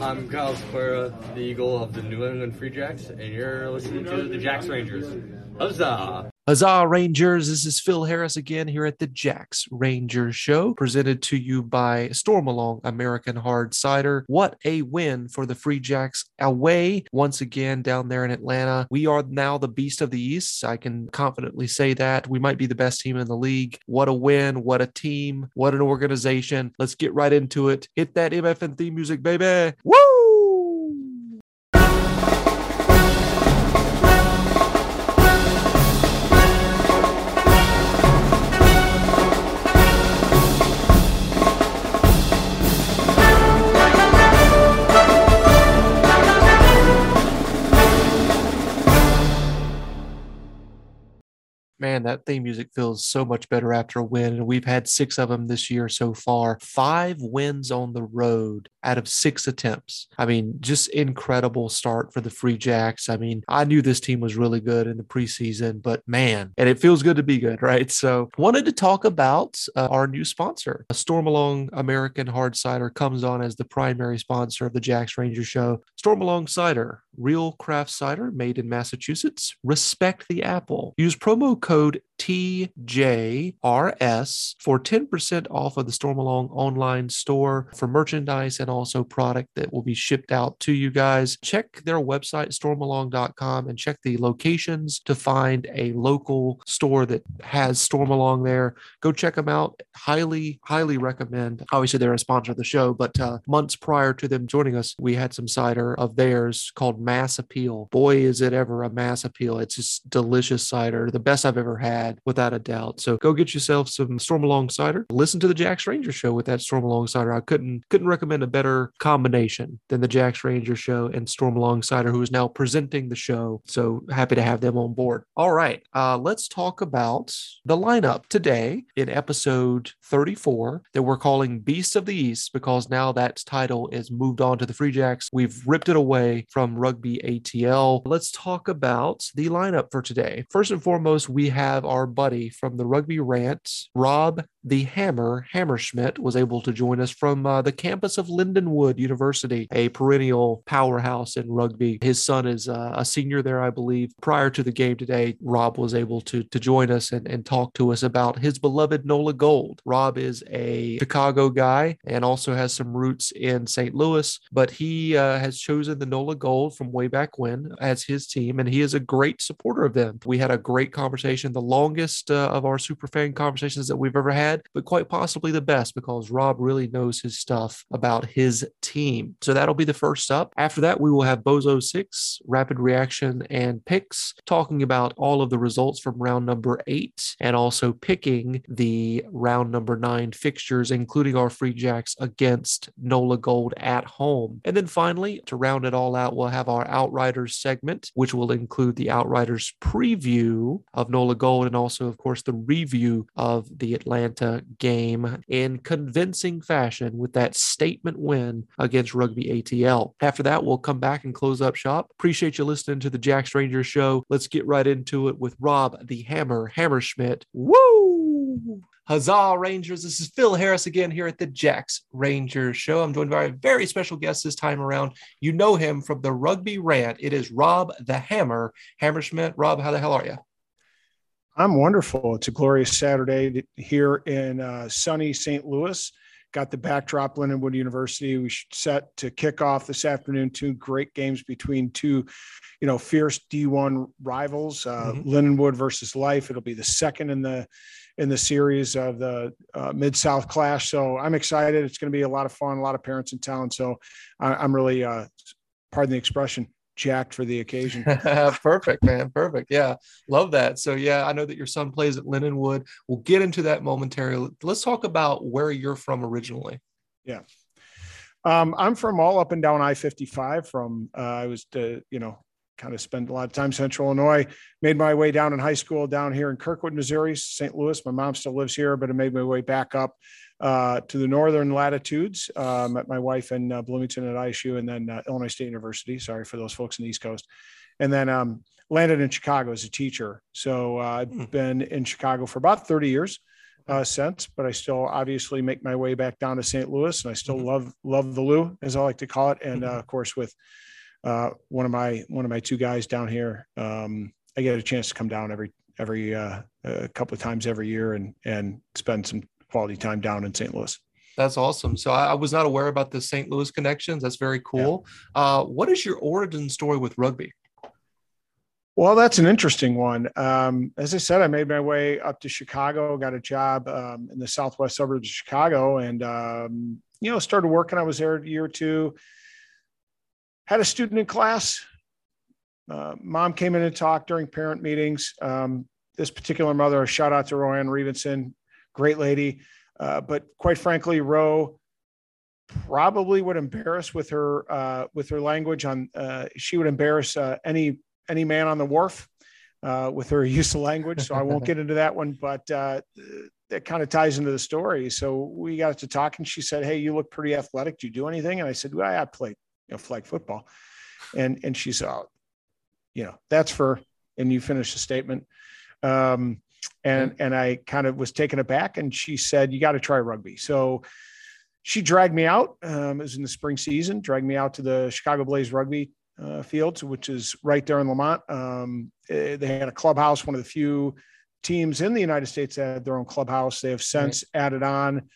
I'm Kyle Square, the Eagle of the New England Free Jacks, and you're listening to the Jacks Rangers. Huzzah! Huzzah, Rangers. This is Phil Harris again here at the Jacks Rangers Show, presented to you by Stormalong American Hard Cider. What a win for the Free Jacks away once again down there in Atlanta. We are now the beast of the East. I can confidently say that. We might be the best team in the league. What a win. What a team. What an organization. Let's get right into it. Hit that MFN theme music, baby. Woo! Man, that theme music feels so much better after a win. And we've had six of them this year so far. Five wins on the road out of six attempts. I mean, just incredible start for the Free Jacks. I mean, I knew this team was really good in the preseason, but man, and it feels good to be good, right? So, wanted to talk about uh, our new sponsor. Stormalong American Hard Cider comes on as the primary sponsor of the Jacks Ranger Show. Stormalong Cider, real craft cider made in Massachusetts. Respect the apple. Use promo code TJRS for 10% off of the Stormalong online store for merchandise and also product that will be shipped out to you guys. Check their website, stormalong.com, and check the locations to find a local store that has Stormalong there. Go check them out. Highly, highly recommend. Obviously, they're a sponsor of the show, but uh, months prior to them joining us, we had some cider of theirs called Mass Appeal. Boy, is it ever a mass appeal! It's just delicious cider, the best I've ever had, without a doubt. So go get yourself some Stormalong cider. Listen to the Jacks Ranger show with that Stormalong cider. I couldn't couldn't recommend a better combination than the Jacks Ranger show and Stormalong cider, who is now presenting the show. So happy to have them on board. All right, uh, let's talk about the lineup today in episode 34 that we're calling Beasts of the East because now that title is moved on to the Free Jacks. We've ripped it away from Rugby ATL. Let's talk about the lineup for today. First and foremost, we have our buddy from the Rugby Rant, Rob the Hammer Hammerschmidt, was able to join us from uh, the campus of Lindenwood University, a perennial powerhouse in rugby. His son is uh, a senior there, I believe. Prior to the game today, Rob was able to, to join us and, and talk to us about his beloved NOLA Gold. Rob is a Chicago guy and also has some roots in St. Louis, but he uh, has chosen the NOLA Gold from way back when as his team, and he is a great supporter of them. We had a great conversation, the longest uh, of our super fan conversations that we've ever had, but quite possibly the best because Rob really knows his stuff about his team. So that'll be the first up. After that, we will have Bozo Six, Rapid Reaction, and Picks talking about all of the results from round number eight and also picking the round number nine fixtures, including our free jacks against NOLA Gold at home. And then finally, to round it all out, we'll have our Outriders segment, which will include the Outriders preview of NOLA Gold and also, of course, the review of the Atlanta game in convincing fashion with that statement win against Rugby ATL. After that, we'll come back and close up shop. Appreciate you listening to the Jacks Rangers show. Let's get right into it with Rob the Hammer Hammerschmidt. Woo! Huzzah, Rangers. This is Phil Harris again here at the Jacks Rangers show. I'm joined by a very special guest this time around. You know him from the Rugby Rant. It is Rob the Hammer Hammerschmidt. Rob, how the hell are you? I'm wonderful. It's a glorious Saturday here in uh, sunny St. Louis. Got the backdrop, Lindenwood University. We set to kick off this afternoon. Two great games between two, you know, fierce D1 rivals. Uh, mm-hmm. Lindenwood versus Life. It'll be the second in the in the series of the uh, Mid South Clash. So I'm excited. It's going to be a lot of fun. A lot of parents in town. So I, am really, uh, pardon the expression, jacked for the occasion. Perfect, man. Perfect. Yeah. Love that. So, yeah, I know that your son plays at Lindenwood. We'll get into that momentarily. Let's talk about where you're from originally. Yeah. Um, I'm from all up and down I 55 from, uh, I was, to, you know, kind of spent a lot of time central Illinois, made my way down in high school down here in Kirkwood, Missouri, St. Louis. My mom still lives here, but I made my way back up uh, to the northern latitudes. Uh, met my wife in uh, Bloomington at ISU and then uh, Illinois State University. Sorry for those folks in the East Coast. And then um, landed in Chicago as a teacher. So uh, I've mm. been in Chicago for about 30 years. uh, since, but I still obviously make my way back down to St. Louis, and I still Mhm. love love the Lou, as I like to call it, and uh, Mhm. of course with uh, one of my one of my two guys down here, um, I get a chance to come down every every uh, a couple of times every year and and spend some quality time down in St. Louis. That's awesome. So I, I was not aware about the St. Louis connections. That's very cool. Uh, what is your origin story with rugby? Well, that's an interesting one. Um, as I said, I made my way up to Chicago, got a job um, in the southwest suburbs of Chicago, and um, you know, started working. I was there a year or two. Had a student in class. Uh, mom came in and talked during parent meetings. Um, this particular mother, a shout out to Roanne Revenson, great lady, uh, but quite frankly, Ro probably would embarrass with her uh, with her language on. Uh, she would embarrass uh, any any man on the wharf uh, with her use of language. So I won't get into that one, but uh, that kind of ties into the story. So we got to talk, and she said, "Hey, you look pretty athletic. Do you do anything?" And I said, "Well, I played you know flag football," and and she said, oh, "You know, that's for." And you finish the statement. Um, and and I kind of was taken aback, and she said, "You got to try rugby." So she dragged me out. Um, it was in the spring season. Dragged me out to the Chicago Blaze rugby uh, fields, which is right there in Lemont. Um, eh, they had a clubhouse, one of the few teams in the United States that had their own clubhouse. They have since added on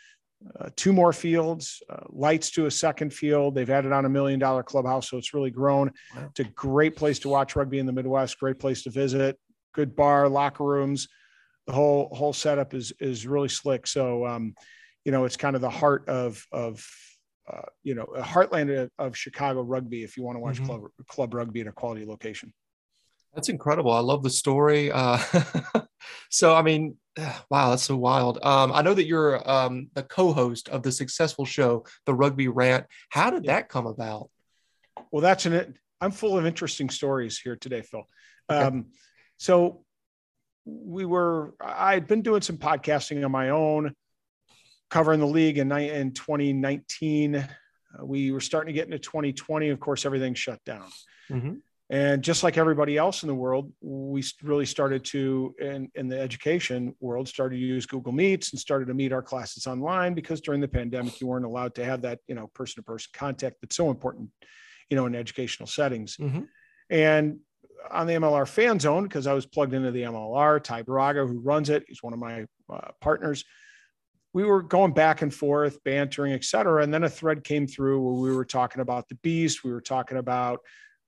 uh, two more fields, uh, lights to a second field. They've added on a million dollar clubhouse, so it's really grown. Wow. It's a great place to watch rugby in the Midwest. Great place to visit. Good bar, locker rooms. The whole whole setup is is really slick. So, um, you know, it's kind of the heart of of uh, you know, a heartland of, of Chicago rugby. If you want to watch Mhm. club club rugby in a quality location. That's incredible. I love the story. Uh, so, I mean, wow, that's so wild. Um, I know that you're um, the co-host of the successful show, The Rugby Rant. How did Yeah. that come about? Well, that's an. I'm full of interesting stories here today, Phil. Okay. Um, so we were. I had been doing some podcasting on my own, covering the league in, in 2019. Uh, we were starting to get into 2020. Of course, everything shut down. Mhm. And just like everybody else in the world, we really started to, in, in the education world, started to use Google Meets and started to meet our classes online because during the pandemic, you weren't allowed to have that, you know, person to person contact that's so important, you know, in educational settings. Mhm. And on the MLR fan zone, because I was plugged into the MLR, Ty Braga, who runs it, he's one of my uh, partners. We were going back and forth, bantering, et cetera. And then a thread came through where we were talking about the beast. We were talking about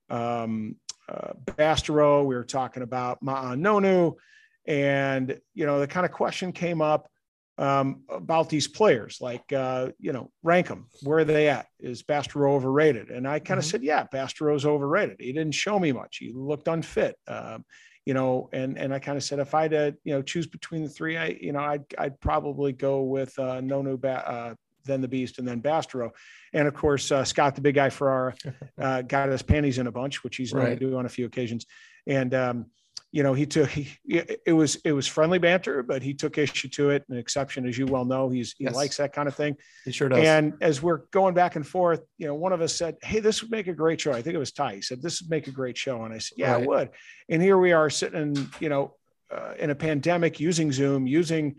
um, uh, Bastareaud. We were talking about Ma'a Nonu. And, you know, the kind of question came up um, about these players, like, uh, you know, rank them. Where are they at? Is Bastareaud overrated? And I kind of Mhm. said, yeah, Bastareaud's overrated. He didn't show me much. He looked unfit. Um, you know, and and I kind of said if I had to, you know, choose between the three, I, you know, I'd I'd probably go with uh, Nonu, ba- uh, then the Beast, and then Bastareaud. And of course, uh, Scott, the big guy for our, uh, got his panties in a bunch, which he's known Right. to do on a few occasions. And um, you know, he took he, it was it was friendly banter, but he took issue to it. An exception, as you well know, he's he Yes. likes that kind of thing. He sure does. And as we're going back and forth, you know, one of us said, Hey, this would make a great show. I think it was Ty. He said, This would make a great show. And I said, Yeah, Right. it would. And here we are sitting, you know, uh, in a pandemic using Zoom, using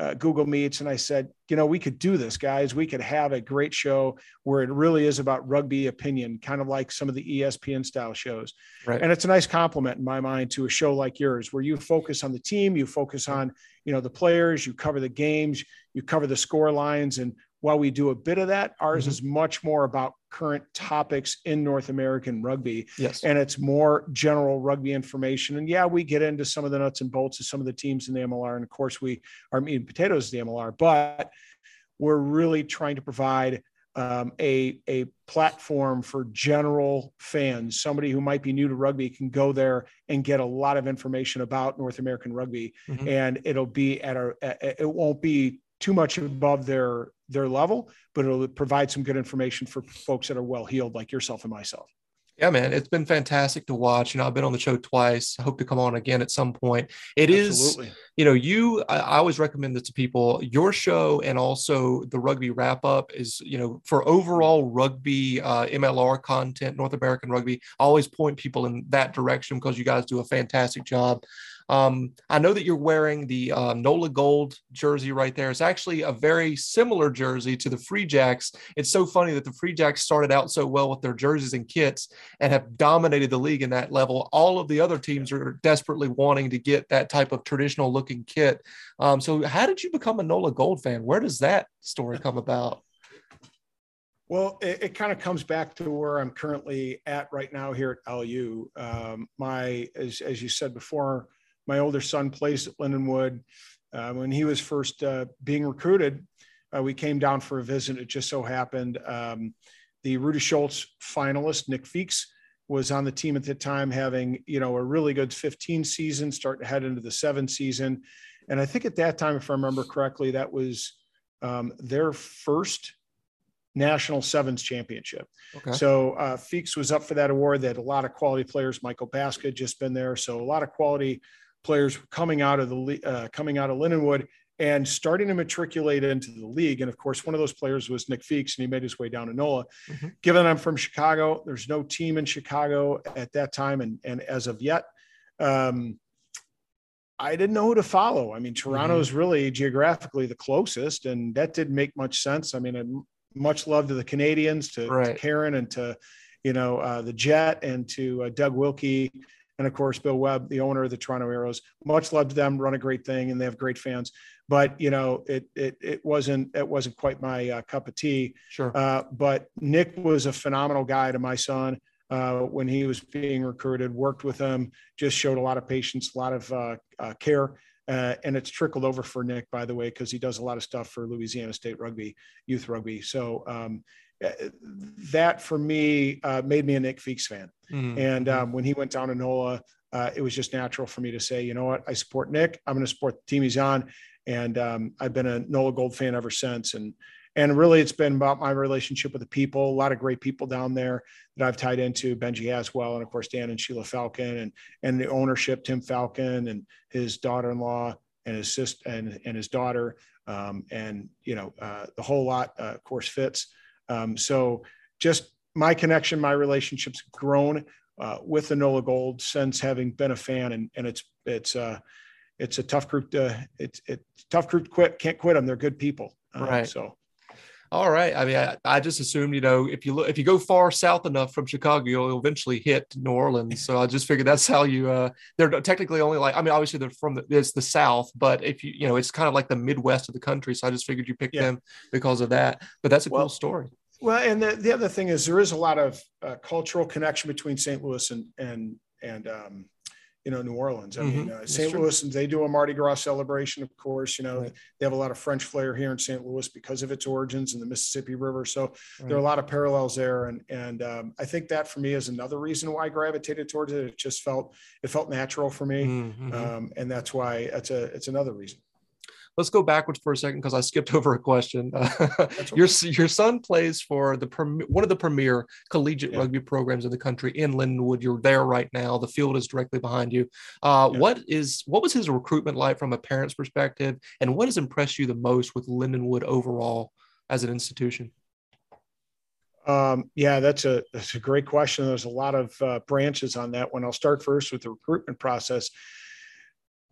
uh, Google Meets. And I said, You know, we could do this, guys. We could have a great show where it really is about rugby opinion, kind of like some of the ESPN style shows. Right. And it's a nice compliment in my mind to a show like yours, where you focus on the team, you focus on, you know, the players, you cover the games, you cover the score lines. And while we do a bit of that, ours Mhm. is much more about current topics in North American rugby. yes. And it's more general rugby information. And yeah, we get into some of the nuts and bolts of some of the teams in the MLR. And of course, we are meat and potatoes the MLR, but we're really trying to provide um, a, a platform for general fans. Somebody who might be new to rugby can go there and get a lot of information about North American rugby, Mhm. and it'll be at a- It won't be too much above their their level, but it'll provide some good information for folks that are well healed, like yourself and myself. Yeah, man, it's been fantastic to watch. You know, I've been on the show twice. I hope to come on again at some point. It is, Absolutely. you know, you. I, I always recommend this to people. Your show and also the rugby wrap up is, you know, for overall rugby uh, MLR content, North American rugby. I always point people in that direction because you guys do a fantastic job. Um, I know that you're wearing the uh, NOLA Gold jersey right there. It's actually a very similar jersey to the Free Jacks. It's so funny that the Free Jacks started out so well with their jerseys and kits and have dominated the league in that level. All of the other teams are desperately wanting to get that type of traditional looking kit. Um, so, how did you become a NOLA Gold fan? Where does that story come about? Well, it, it kind of comes back to where I'm currently at right now here at LU. Um, my, as, as you said before, my older son plays at Lindenwood. Uh, when he was first uh, being recruited, uh, we came down for a visit. It just so happened um, the Rudy Scholz finalist, Nick Feakes, was on the team at the time, having you know a really good 15 season, starting to head into the seven season, and I think at that time, if I remember correctly, that was um, their first national sevens championship. Okay. So uh, Feakes was up for that award. They had a lot of quality players. Michael Baska had just been there, so a lot of quality players coming out of the uh, coming out of Lindenwood and starting to matriculate into the league. And of course, one of those players was Nick Feakes, and he made his way down to NOLA. Mm-hmm. Given I'm from Chicago, there's no team in Chicago at that time, and and as of yet. Um, I didn't know who to follow. I mean, Toronto is mm-hmm. really geographically the closest, and that didn't make much sense. I mean, much love to the Canadians, to, right. to Karen, and to you know uh, the Jet, and to uh, Doug Wilkie, and of course Bill Webb, the owner of the Toronto Arrows. Much love to them. Run a great thing, and they have great fans. But you know, it it it wasn't it wasn't quite my uh, cup of tea. Sure. Uh, but Nick was a phenomenal guy to my son. Uh, when he was being recruited, worked with him, just showed a lot of patience, a lot of uh, care uh, and it's trickled over for Nick, by the way, because he does a lot of stuff for Louisiana State Rugby, youth rugby. So um, uh, that for me uh, made me a Nick Feakes fan. Mm-hmm. And mm-hmm. um, when he went down to NOLA, uh, it was just natural for me to say, you know what, I support Nick. I'm going to support the team he's on. And um, I've been a NOLA Gold fan ever since. And and really it's been about my relationship with the people a lot of great people down there that i've tied into benji Aswell and of course dan and sheila falcon and and the ownership tim falcon and his daughter-in-law and his sister and, and his daughter um, and you know uh, the whole lot uh, of course fits um, so just my connection my relationships grown uh, with the nola gold since having been a fan and, and it's it's uh it's a tough group to it's it's tough group to quit can't quit them they're good people uh, right so all right. I mean, I, I, just assumed, you know, if you look, if you go far south enough from Chicago, you'll eventually hit New Orleans. So I just figured that's how you. Uh, they're technically only like, I mean, obviously they're from the, it's the South, but if you, you know, it's kind of like the Midwest of the country. So I just figured you picked yeah. them because of that. But that's a well, cool story. Well, and the, the other thing is there is a lot of uh, cultural connection between St. Louis and and and um, you know, New Orleans. I mean, mm-hmm. uh, St. Louis, they do a Mardi Gras celebration, of course. You know, right. they have a lot of French flair here in St. Louis because of its origins in the Mississippi River. So right. there are a lot of parallels there, and and um, I think that for me is another reason why I gravitated towards it. It just felt it felt natural for me, mm-hmm. um, and that's why that's a it's another reason let's go backwards for a second because I skipped over a question. your your son plays for the one of the premier collegiate yeah. rugby programs in the country in Lindenwood. You're there right now. The field is directly behind you. Uh, yeah. What is what was his recruitment like from a parent's perspective, and what has impressed you the most with Lindenwood overall as an institution? Um, yeah, that's a that's a great question. There's a lot of uh, branches on that one. I'll start first with the recruitment process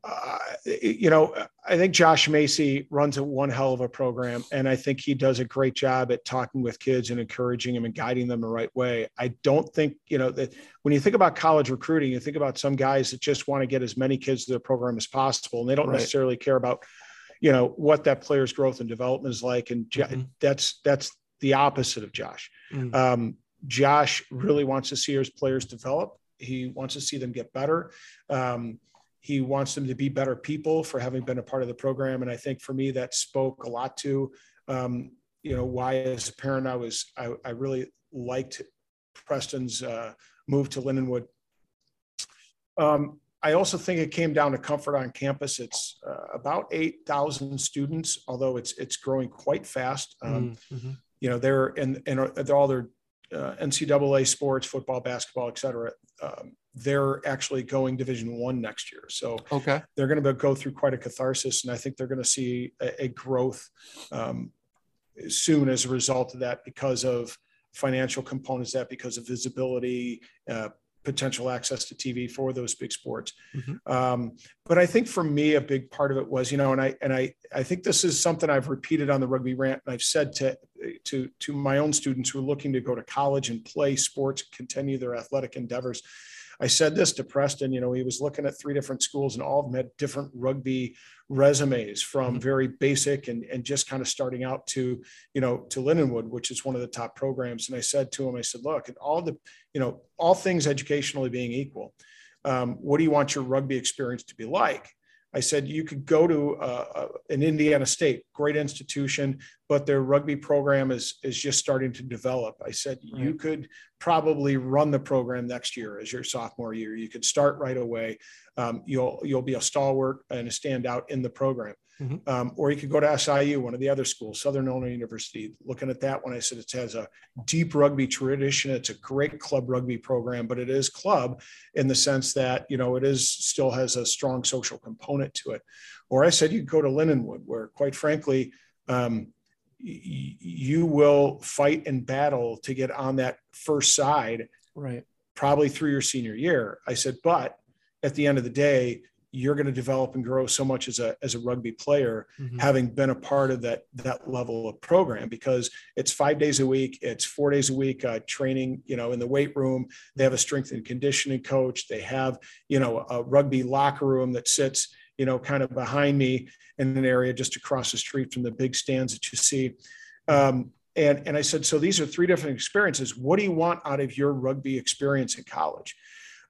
uh, you know, I think Josh Macy runs a one hell of a program, and I think he does a great job at talking with kids and encouraging them and guiding them the right way. I don't think, you know, that when you think about college recruiting, you think about some guys that just want to get as many kids to their program as possible, and they don't right. necessarily care about, you know, what that player's growth and development is like. And mm-hmm. that's that's the opposite of Josh. Mm-hmm. Um, Josh really wants to see his players develop. He wants to see them get better. Um, he wants them to be better people for having been a part of the program. And I think for me, that spoke a lot to, um, you know, why as a parent, I was, I, I really liked Preston's uh, move to Lindenwood. Um, I also think it came down to comfort on campus. It's uh, about 8,000 students, although it's, it's growing quite fast. Um, mm-hmm. You know, they're in, in all their uh, NCAA sports, football, basketball, et cetera. Um, they're actually going division one next year so okay they're going to go through quite a catharsis and i think they're going to see a, a growth um, soon as a result of that because of financial components that because of visibility uh, potential access to TV for those big sports. Mm-hmm. Um, but I think for me, a big part of it was, you know, and I and I I think this is something I've repeated on the rugby rant, and I've said to to to my own students who are looking to go to college and play sports, continue their athletic endeavors. I said this to Preston, you know, he was looking at three different schools and all of them had different rugby resumes from mm-hmm. very basic and, and just kind of starting out to, you know, to Lindenwood, which is one of the top programs. And I said to him, I said, look, at all the, you know, all things educationally being equal, um, what do you want your rugby experience to be like? I said you could go to uh, uh, an Indiana State, great institution, but their rugby program is is just starting to develop. I said right. you could probably run the program next year as your sophomore year. You could start right away. Um, you'll you'll be a stalwart and a standout in the program. Mm-hmm. Um, or you could go to SIU, one of the other schools, Southern Illinois University. Looking at that one, I said it has a deep rugby tradition. It's a great club rugby program, but it is club in the sense that you know it is still has a strong social component to it. Or I said you could go to Lindenwood, where quite frankly, um, y- you will fight and battle to get on that first side, right? Probably through your senior year. I said, but at the end of the day, you're going to develop and grow so much as a as a rugby player mm-hmm. having been a part of that that level of program because it's five days a week it's four days a week uh, training you know in the weight room. They have a strength and conditioning coach. They have you know a rugby locker room that sits you know kind of behind me in an area just across the street from the big stands that you see. Um, and and i said so these are three different experiences. What do you want out of your rugby experience in college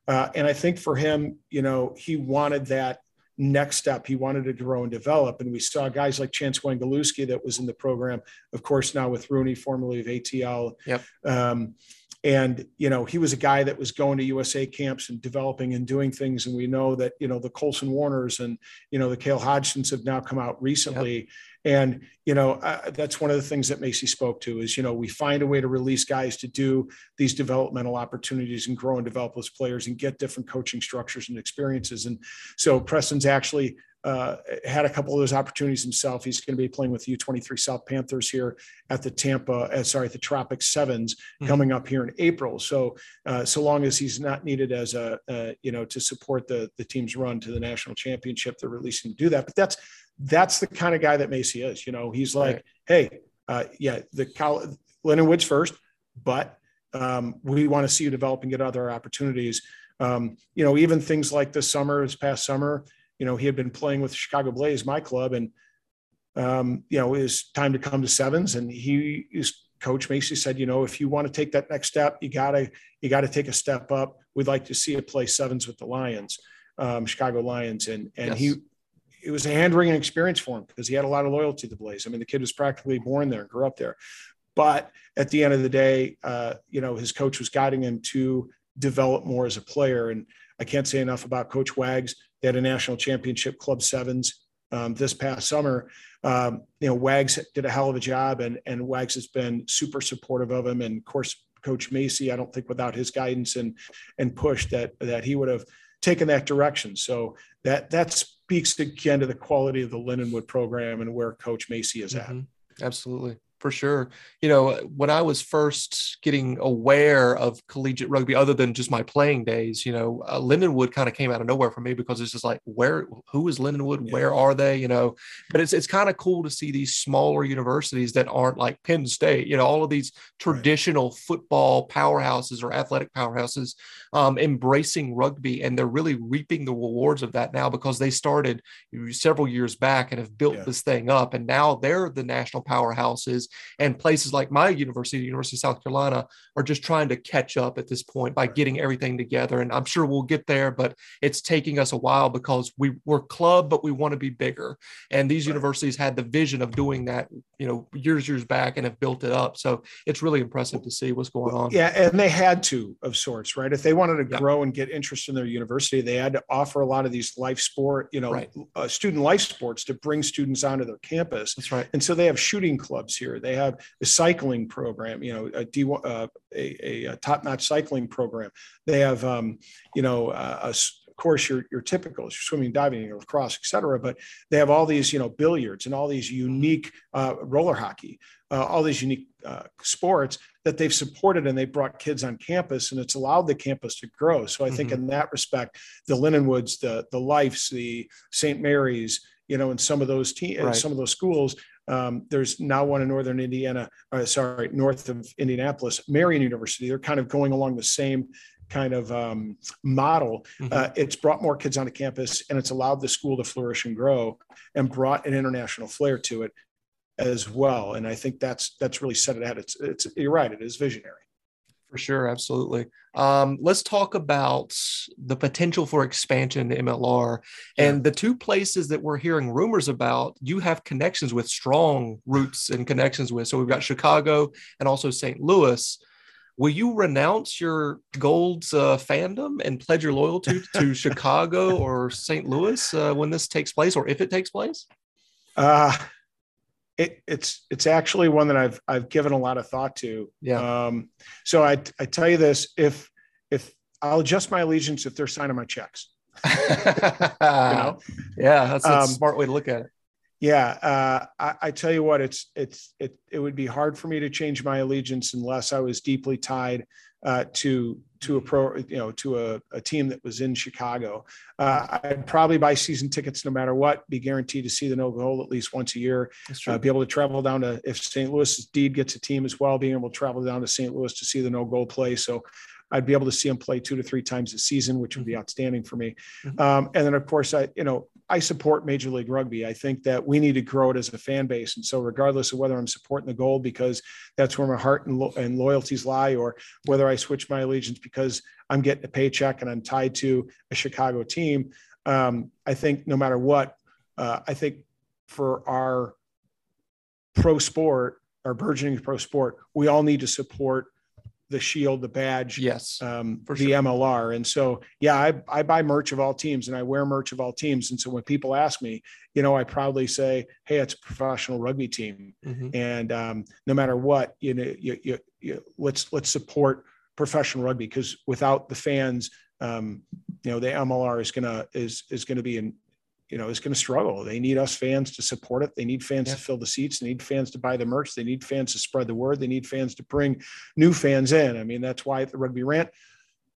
uh, and I think for him, you know, he wanted that next step. He wanted to grow and develop. And we saw guys like Chance Wenglewski that was in the program, of course, now with Rooney, formerly of ATL. Yep. Um, and you know he was a guy that was going to USA camps and developing and doing things. And we know that you know the Colson Warners and you know the Kale Hodgsons have now come out recently, yep. And, you know, uh, that's one of the things that Macy spoke to is, you know, we find a way to release guys to do these developmental opportunities and grow and develop those players and get different coaching structures and experiences. And so Preston's actually uh, had a couple of those opportunities himself. He's going to be playing with the U23 South Panthers here at the Tampa, uh, sorry, at the Tropic Sevens mm-hmm. coming up here in April. So, uh, so long as he's not needed as a, uh, you know, to support the the team's run to the national championship, they're releasing to do that. But that's that's the kind of guy that Macy is. You know, he's like, right. hey, uh, yeah, the Cal- Lindenwood's first, but um, we want to see you develop and get other opportunities. Um, you know, even things like this summer, this past summer, you know, he had been playing with Chicago Blaze, my club, and um, you know, it was time to come to sevens. And he, his coach Macy said, you know, if you want to take that next step, you gotta, you gotta take a step up. We'd like to see you play sevens with the Lions, um, Chicago Lions, and and yes. he it was a hand wringing experience for him because he had a lot of loyalty to the Blaze. I mean, the kid was practically born there, and grew up there. But at the end of the day, uh, you know, his coach was guiding him to develop more as a player. And I can't say enough about Coach Wags. They had a national championship club sevens um, this past summer. Um, you know, Wags did a hell of a job, and and Wags has been super supportive of him. And of course, Coach Macy, I don't think without his guidance and and push that that he would have taken that direction. So that that speaks again to the quality of the Lindenwood program and where Coach Macy is at. Mm-hmm. Absolutely for sure. You know, when I was first getting aware of collegiate rugby, other than just my playing days, you know, uh, Lindenwood kind of came out of nowhere for me because it's just like, where, who is Lindenwood? Yeah. Where are they? You know, but it's it's kind of cool to see these smaller universities that aren't like Penn State. You know, all of these traditional right. football powerhouses or athletic powerhouses um, embracing rugby, and they're really reaping the rewards of that now because they started several years back and have built yeah. this thing up, and now they're the national powerhouses and places like my university, the University of South Carolina, are just trying to catch up at this point by getting everything together. And I'm sure we'll get there, but it's taking us a while because we, we're club, but we want to be bigger. And these right. universities had the vision of doing that, you know, years, years back and have built it up. So it's really impressive to see what's going on. Yeah. And they had to, of sorts, right? If they wanted to grow and get interest in their university, they had to offer a lot of these life sport, you know, right. uh, student life sports to bring students onto their campus. That's right. And so they have shooting clubs here. They have a cycling program, you know, a, D, uh, a, a top-notch cycling program. They have, um, you know, uh, a, of course, your your typical your swimming, diving, your lacrosse, et cetera. But they have all these, you know, billiards and all these unique uh, roller hockey, uh, all these unique uh, sports that they've supported and they brought kids on campus and it's allowed the campus to grow. So I think Mhm. in that respect, the Lindenwoods, the the Lifes, the St. Mary's, you know, in some of those te- Right. some of those schools, um, there's now one in northern Indiana, uh, sorry, north of Indianapolis, Marian University. They're kind of going along the same kind of um, model. Mhm. Uh, it's brought more kids onto campus and it's allowed the school to flourish and grow and brought an international flair to it as well. And I think that's that's really set it ahead. It's it's you're right. It is visionary. For sure, absolutely. Um, let's talk about the potential for expansion in MLR and the two places that we're hearing rumors about. You have connections with, strong roots and connections with. So we've got Chicago and also St. Louis. Will you renounce your Golds uh, fandom and pledge your loyalty to Chicago or St. Louis uh, when this takes place, or if it takes place? Uh, it, it's it's actually one that I've I've given a lot of thought to. Yeah. Um, so I I tell you this: if if I'll adjust my allegiance if they're signing my checks. You know, yeah, that's, a Um, smart way to look at it. yeah. Uh, I, I tell you what, it's it's it it would be hard for me to change my allegiance unless I was deeply tied uh, to to a pro you know to a, a team that was in Chicago. Uh, I'd probably buy season tickets no matter what, be guaranteed to see the no goal at least once a year. Uh, be able to travel down to if St. Louis deed gets a team as well, being able to travel down to St. Louis to see the no goal play. So I'd be able to see them play two to three times a season, which would be outstanding for me. Mhm. Um, and then of course I, you know, I support Major League Rugby. I think that we need to grow it as a fan base. And so regardless of whether I'm supporting the goal because that's where my heart and, lo- and loyalties lie, or whether I switch my allegiance because I'm getting a paycheck and I'm tied to a Chicago team, um, I think no matter what, uh, I think for our pro sport, our burgeoning pro sport, we all need to support the shield, the badge, yes. um, For the sure. MLR. And so, yeah, I, I buy merch of all teams and I wear merch of all teams. And so when people ask me, you know, I proudly say, Hey, it's a professional rugby team. Mhm. And um, no matter what, you know, you, you, you, let's, let's support professional rugby because without the fans, um, you know, the MLR is gonna, is, is gonna be in, you know, is going to struggle. They need us fans to support it. They need fans Yeah. to fill the seats. They need fans to buy the merch. They need fans to spread the word. They need fans to bring new fans in. I mean, that's why at the Rugby Rant,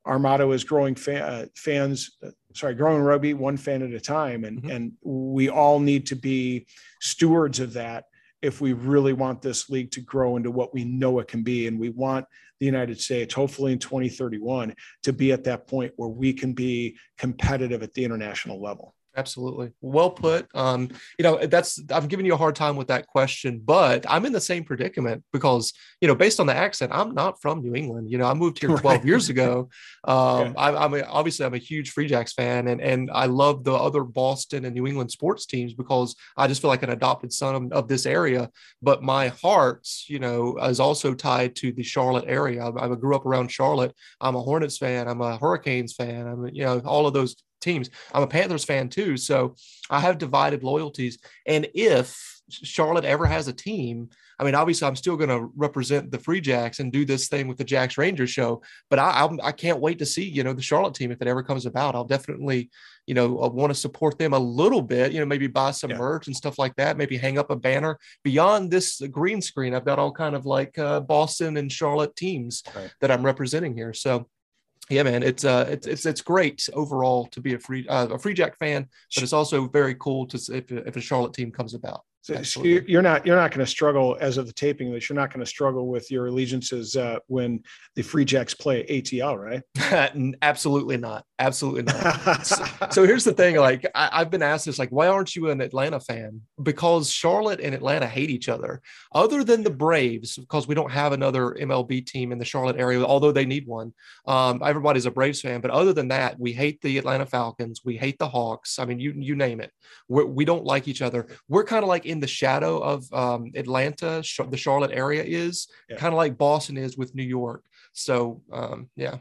our motto is growing uh, fans, uh, sorry, growing rugby one fan at a time. And, Mhm. and we all need to be stewards of that if we really want this league to grow into what we know it can be. And we want the United States, hopefully in 2031, to be at that point where we can be competitive at the international level. Absolutely. Well put. Um, you know, that's I'm giving you a hard time with that question, but I'm in the same predicament because, you know, based on the accent, I'm not from New England. You know, I moved here 12 Right. years ago. Um, Okay. I, I'm a, obviously I'm a huge Free Jacks fan and and I love the other Boston and New England sports teams because I just feel like an adopted son of, of this area. But my heart, you know, is also tied to the Charlotte area. I, I grew up around Charlotte. I'm a Hornets fan. I'm a Hurricanes fan. I'm, you know, all of those teams. I'm a Panthers fan too. So I have divided loyalties. And if Charlotte ever has a team, I mean, obviously, I'm still going to represent the Free Jacks and do this thing with the Jacks Rangers show. But I, I'm, I can't wait to see, you know, the Charlotte team if it ever comes about. I'll definitely, you know, want to support them a little bit. You know, maybe buy some Yeah. merch and stuff like that. Maybe hang up a banner beyond this green screen. I've got all kind of like uh, Boston and Charlotte teams Right. that I'm representing here. So yeah, man, it's uh, it's it's it's great overall to be a free uh, a free jack fan, but it's also very cool to if if a Charlotte team comes about. So, so Absolutely. you're you're not you're not going to struggle as of the taping of this. You're not going to struggle with your allegiances uh, when the Free Jacks play ATL, right? Absolutely not. Absolutely not. So here's the thing: like I, I've been asked this, like, why aren't you an Atlanta fan? Because Charlotte and Atlanta hate each other. Other than the Braves, because we don't have another MLB team in the Charlotte area, although they need one. Um, everybody's a Braves fan, but other than that, we hate the Atlanta Falcons. We hate the Hawks. I mean, you you name it. We're, we don't like each other. We're kind of like in the shadow of um, Atlanta. Sh- the Charlotte area is Yeah. kind of like Boston is with New York. So um, yeah.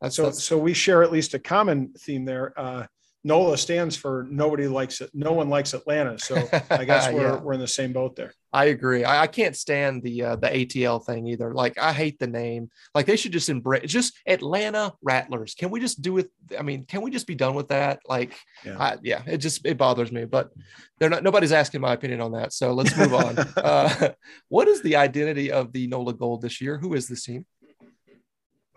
That's, so that's so we share at least a common theme there. Uh, NOLA stands for nobody likes it. No one likes Atlanta. So I guess we're, Yeah. we're in the same boat there. I agree. I, I can't stand the uh, the ATL thing either. Like I hate the name. Like they should just embrace just Atlanta Rattlers. Can we just do it? I mean, can we just be done with that? Like, Yeah. I, yeah it just it bothers me. But they're not. Nobody's asking my opinion on that. So let's move on. uh, what is the identity of the NOLA Gold this year? Who is this team?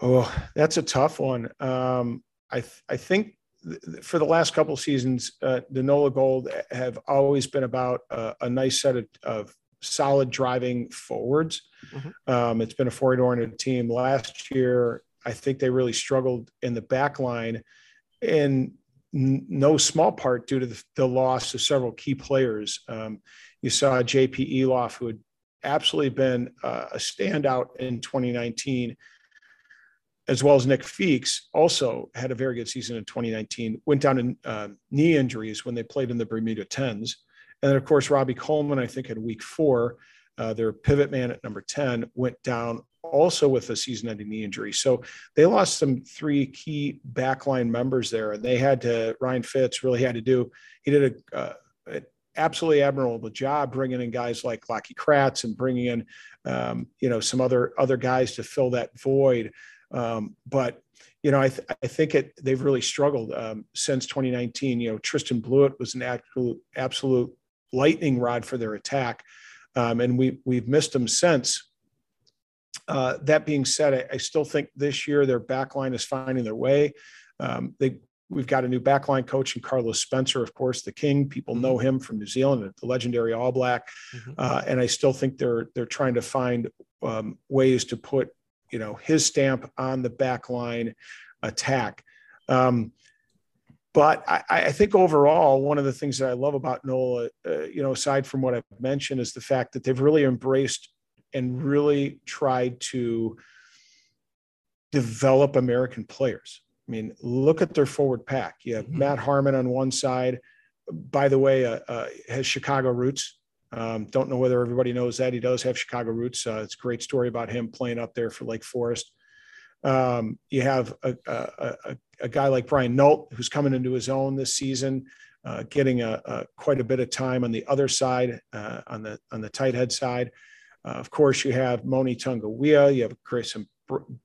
Oh, that's a tough one. Um, I th- I think th- th- for the last couple of seasons, uh, the NOLA Gold have always been about uh, a nice set of, of solid driving forwards. Mhm. Um, it's been a forward-oriented team. Last year, I think they really struggled in the back line, in n- no small part due to the, the loss of several key players. Um, you saw JP Eloff, who had absolutely been uh, a standout in 2019 as well as Nick Feakes, also had a very good season in 2019. Went down in uh, knee injuries when they played in the Bermuda Tens, and then of course Robbie Coleman, I think, in Week Four, uh, their pivot man at number 10, went down also with a season-ending knee injury. So they lost some three key backline members there, and they had to. Ryan Fitz really had to do. He did a. Uh, an absolutely admirable job bringing in guys like Lockie Kratz and bringing in, um, you know, some other other guys to fill that void. Um, but you know, I, th- I think it they've really struggled um, since 2019. You know, Tristan Blewett was an absolute absolute lightning rod for their attack, um, and we we've missed them since. Uh, that being said, I, I still think this year their backline is finding their way. Um, they we've got a new backline coach in Carlos Spencer, of course, the King. People know him from New Zealand, the legendary All Black, Mhm. uh, and I still think they're they're trying to find um, ways to put you know his stamp on the backline attack. Um, but I, I think overall, one of the things that I love about NOLA, uh, you know, aside from what I've mentioned, is the fact that they've really embraced and really tried to develop American players. I mean, look at their forward pack. You have Mhm. Matt Harmon on one side. By the way, uh, uh, has Chicago roots. Um, don't know whether everybody knows that he does have Chicago roots. Uh, it's a great story about him playing up there for Lake Forest. Um, you have a, a, a, a guy like Brian Nolt who's coming into his own this season, uh, getting a, quite a bit of time on the other side, uh, on the on the tight head side. Uh, of course, you have Moni Tonga'uiha. You have great, some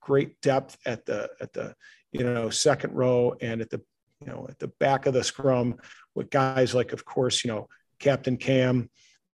great depth at the at the you know second row and at the you know at the back of the scrum with guys like, of course, you know Captain Cam,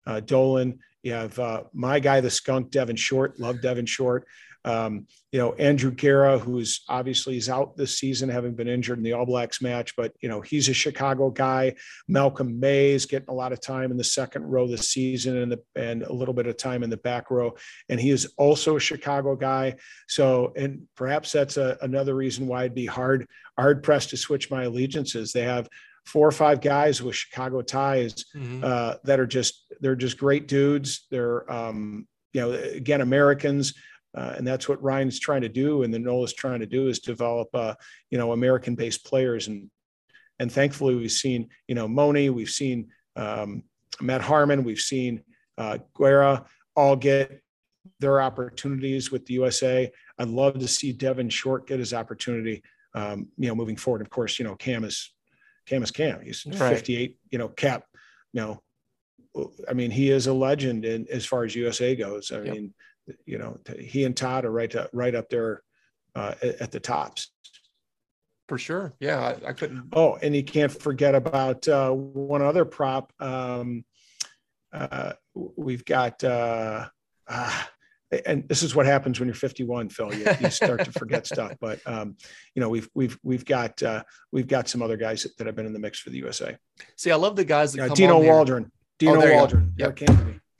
uh, Dolan. You have uh, my guy, the skunk, Devin Short. Love Devin Short. Um, you know, Andrew Guerra, who's obviously is out this season, having been injured in the All Blacks match, but you know, he's a Chicago guy. Malcolm Mays getting a lot of time in the second row this season and the and a little bit of time in the back row. And he is also a Chicago guy. So, and perhaps that's a, another reason why it'd be hard, hard pressed to switch my allegiances. They have four or five guys with Chicago ties Mhm. uh, that are just they're just great dudes. They're um, you know again Americans, uh, and that's what Ryan's trying to do, and the NOLA's trying to do is develop uh, you know American-based players, and and thankfully we've seen you know Moni, we've seen um, Matt Harmon, we've seen uh, Guerra all get their opportunities with the USA. I'd love to see Devin Short get his opportunity. Um, you know, moving forward, of course, you know Cam is Cam is Cam. He's Right. 58. You know, Cap. You know, I mean, he is a legend in as far as USA goes. I Yep. mean, you know, he and Todd are right to, right up there uh, at, at the tops. For sure. Yeah, I, I couldn't. Oh, and you can't forget about uh, one other prop. Um, uh, we've got, uh, ah, and this is what happens when you're 51, Phil. You, you start to forget stuff. But um, you know, we've we've we've got uh, we've got some other guys that, that have been in the mix for the USA. See, I love the guys that Uh, come Dino. Waldren, Dino there you go. Waldren, Yep.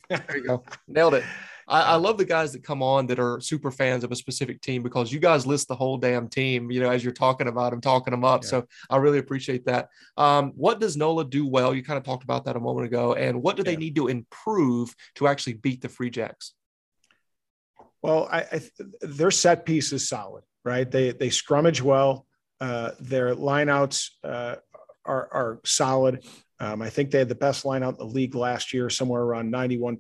There you go. Nailed it. I, I love the guys that come on that are super fans of a specific team because you guys list the whole damn team, you know, as you're talking about them, talking them up. Yeah. So I really appreciate that. Um, what does NOLA do well? You kind of talked about that a moment ago. And what do they need to improve to actually beat the Free Jacks? Well, I, I their set piece is solid, right? They they scrummage well. Uh, their lineouts uh, are are solid. Um, I think they had the best lineout in the league last year, somewhere around 91%.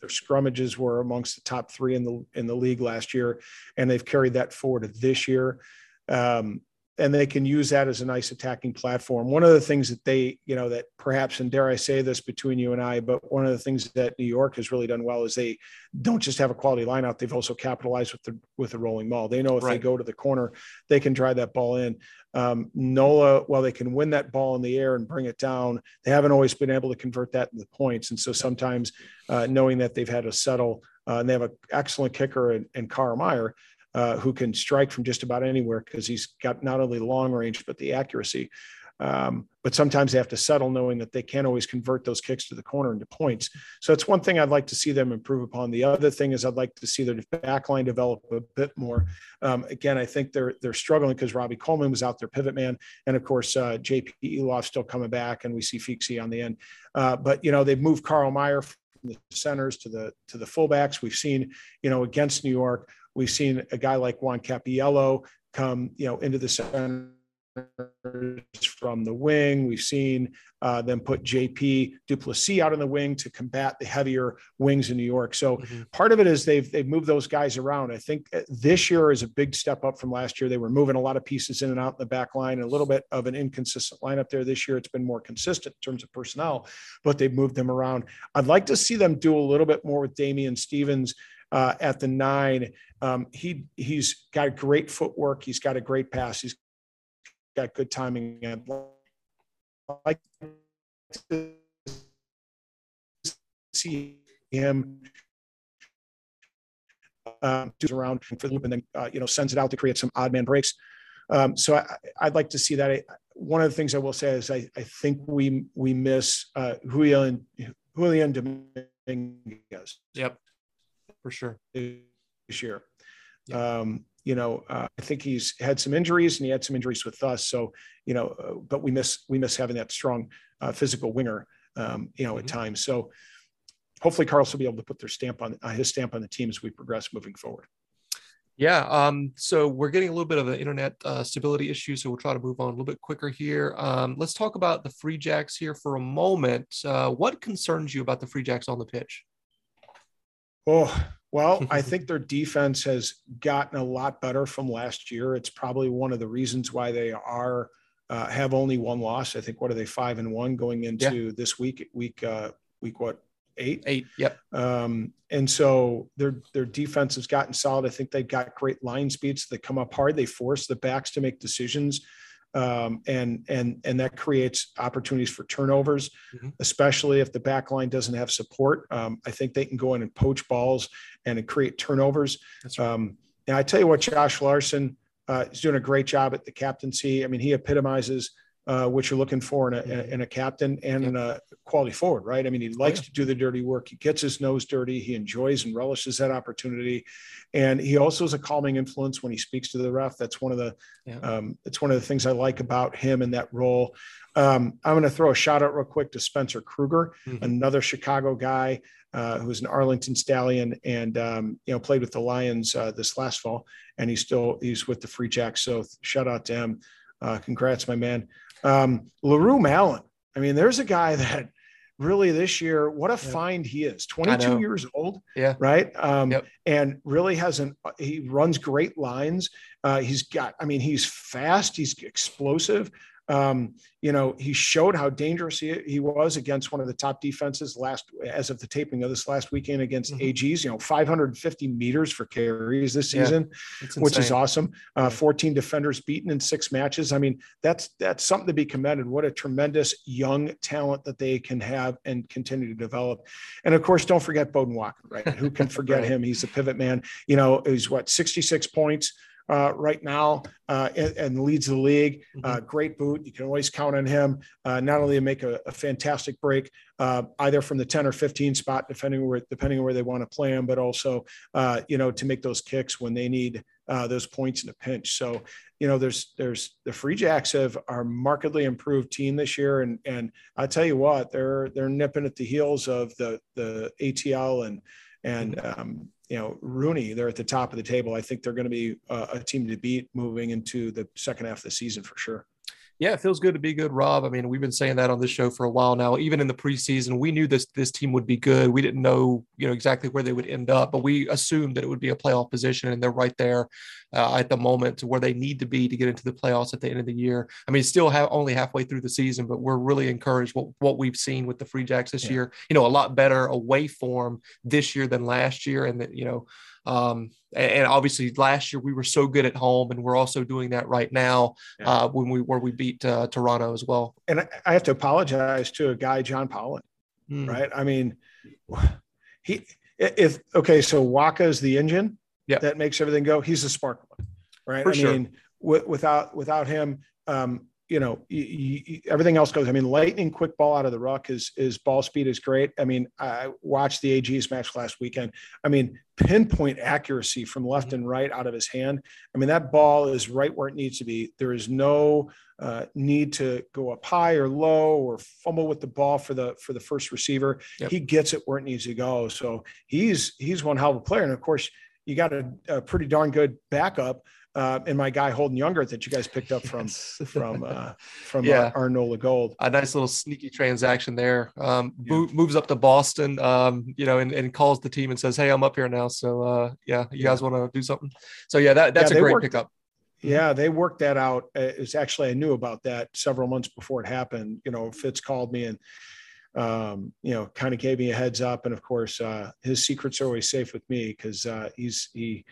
Their scrummages were amongst the top three in the in the league last year, and they've carried that forward to this year. Um, and they can use that as a nice attacking platform. One of the things that they, you know, that perhaps, and dare I say this between you and I, but one of the things that New York has really done well is they don't just have a quality lineout; they've also capitalized with the with the rolling ball. They know if right. they go to the corner, they can drive that ball in. Um, Nola, while they can win that ball in the air and bring it down, they haven't always been able to convert that into points. And so sometimes, uh, knowing that they've had to settle, uh, and they have an excellent kicker and, Carl Meyer, uh, who can strike from just about anywhere because he's got not only long range but the accuracy. Um, but sometimes they have to settle knowing that they can't always convert those kicks to the corner into points. So it's one thing I'd like to see them improve upon. The other thing is I'd like to see their backline develop a bit more. Um, again, I think they're they're struggling because Robbie Coleman was out there pivot man, and of course uh, JP Eloff still coming back, and we see Feeksy on the end. Uh, but you know they've moved Carl Meyer from the centers to the to the fullbacks. We've seen you know against New York We've seen a guy like Juan Capiello come, you know, into the center from the wing. We've seen uh, them put JP du Plessis out on the wing to combat the heavier wings in New York. So mm-hmm. part of it is they've they've moved those guys around. I think uh, this year is a big step up from last year. They were moving a lot of pieces in and out in the back line, a little bit of an inconsistent lineup there. This year it's been more consistent in terms of personnel, but they've moved them around. I'd like to see them do a little bit more with Damian Stevens uh, at the nine. Um, he he's got great footwork. He's got a great pass. He's got good timing. And like to see him um, around for the loop and then uh, you know sends it out to create some odd man breaks. Um, so I, would like to see that. I, one of the things I will say is I, I think we we miss uh, Julian Julian Dominguez. Yep for sure this year. Yeah. Um, you know, uh, I think he's had some injuries and he had some injuries with us. So, you know, uh, but we miss we miss having that strong uh, physical winger, um, you know, mm-hmm. at times. So, hopefully, Carlos will be able to put their stamp on uh, his stamp on the team as we progress moving forward. Yeah. Um, so we're getting a little bit of an internet uh, stability issue, so we'll try to move on a little bit quicker here. Um, let's talk about the Free Jacks here for a moment. Uh, what concerns you about the Free Jacks on the pitch? Oh, well, I think their defense has gotten a lot better from last year. It's probably one of the reasons why they are uh, have only one loss. I think what are they five and one going into yeah. this week? Week uh, week what eight? Eight. Yep. Um, and so their their defense has gotten solid. I think they've got great line speeds. They come up hard. They force the backs to make decisions um, and and and that creates opportunities for turnovers, mm-hmm. especially if the back line doesn't have support. Um, I think they can go in and poach balls and create turnovers. Right. Um, and I tell you what, Josh Larson uh, is doing a great job at the captaincy. I mean, he epitomizes uh, what you're looking for in a, in a captain and in a quality forward, right? I mean, he oh, likes oh, yeah. to do the dirty work. He gets his nose dirty. He enjoys and relishes that opportunity, and he also is a calming influence when he speaks to the ref. That's one of the yeah. um, that's one of the things I like about him in that role. Um, I'm going to throw a shout out real quick to Spencer Kruger, mm-hmm. another Chicago guy uh, who's an Arlington Stallion and um, you know played with the Lions uh, this last fall, and he's still he's with the Free Jacks. So shout out to him. Uh, congrats, my man. Um, Le Roux Malan. I mean, there's a guy that really this year, what a find he is 22 years old. Yeah. Right. Um, yep. And really hasn't, he runs great lines. Uh, he's got, I mean, he's fast, he's explosive. Um, you know, he showed how dangerous he, he was against one of the top defenses last, as of the taping of this last weekend against mm-hmm. AGs, you know, 550 meters for carries this season, yeah, which is awesome. Uh, 14 defenders beaten in six matches. I mean, that's, that's something to be commended. What a tremendous young talent that they can have and continue to develop. And of course, don't forget Beaudein Waaka, right? Who can forget right. him? He's a pivot man, you know, he's what, 66 points, uh, right now uh, and, and, leads the league. Uh, mm-hmm. great boot. You can always count on him. Uh, not only to make a, a fantastic break, uh, either from the 10 or 15 spot, depending where depending on where they want to play him, but also uh, you know to make those kicks when they need those points in a pinch. So you know there's there's the Free Jacks have are markedly improved team this year, and and I tell you what they're they're nipping at the heels of the the ATL and and mm-hmm. um, you know, Rooney, they're at the top of the table. I think they're going to be a, a team to beat moving into the second half of the season for sure. Yeah, it feels good to be good, Rob. I mean, we've been saying that on this show for a while now. Even in the preseason, we knew this this team would be good. We didn't know, you know, exactly where they would end up, but we assumed that it would be a playoff position, and they're right there. uh, at the moment to where they need to be to get into the playoffs at the end of the year. I mean, still have only halfway through the season, but we're really encouraged what, what we've seen with the Free Jacks this yeah. year. You know, a lot better away form this year than last year. And that, you know, um, and, obviously last year we were so good at home and we're also doing that right now yeah. uh, when we where we beat uh, Toronto as well. And I have to apologize to a guy, John Pollen, mm. right? I mean, he, if, okay, so Wacha is the engine yep. that makes everything go. He's the spark plug, right? For I sure. mean, w- without, without him, um, you know, you, you, everything else goes. I mean, lightning quick ball out of the ruck is is ball speed is great. I mean, I watched the AG's match last weekend. I mean, pinpoint accuracy from left mm-hmm. and right out of his hand. I mean, that ball is right where it needs to be. There is no uh, need to go up high or low or fumble with the ball for the for the first receiver. Yep. He gets it where it needs to go. So he's he's one hell of a player. And of course, you got a, a pretty darn good backup uh, and my guy Holden Younger that you guys picked up from yes. from uh, from yeah. our, Nola Gold. A nice little sneaky transaction there. Um, yeah. moves up to Boston, um, you know, and, and, calls the team and says, "Hey, I'm up here now. So uh, yeah, you guys want to do something?" So yeah, that that's yeah, a great worked, pickup. Yeah, they worked that out. Uh, it's actually I knew about that several months before it happened. You know, Fitz called me and um, you know, kind of gave me a heads up. And of course, uh, his secrets are always safe with me because uh, he's he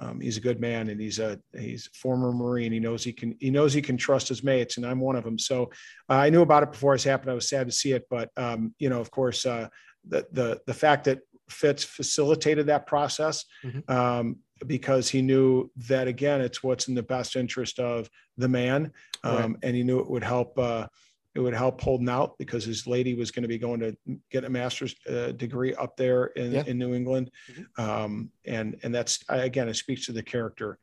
um, he's a good man and he's a he's a former marine he knows he can he knows he can trust his mates and i'm one of them so uh, i knew about it before it's happened i was sad to see it but um, you know of course uh, the the the fact that fitz facilitated that process mm-hmm. um, because he knew that again it's what's in the best interest of the man right. Um, and he knew it would help uh, it would help Holden out because his lady was going to be going to get a master's uh, degree up there in, yeah. in New England. Mm-hmm. Um, and, and that's, again, it speaks to the character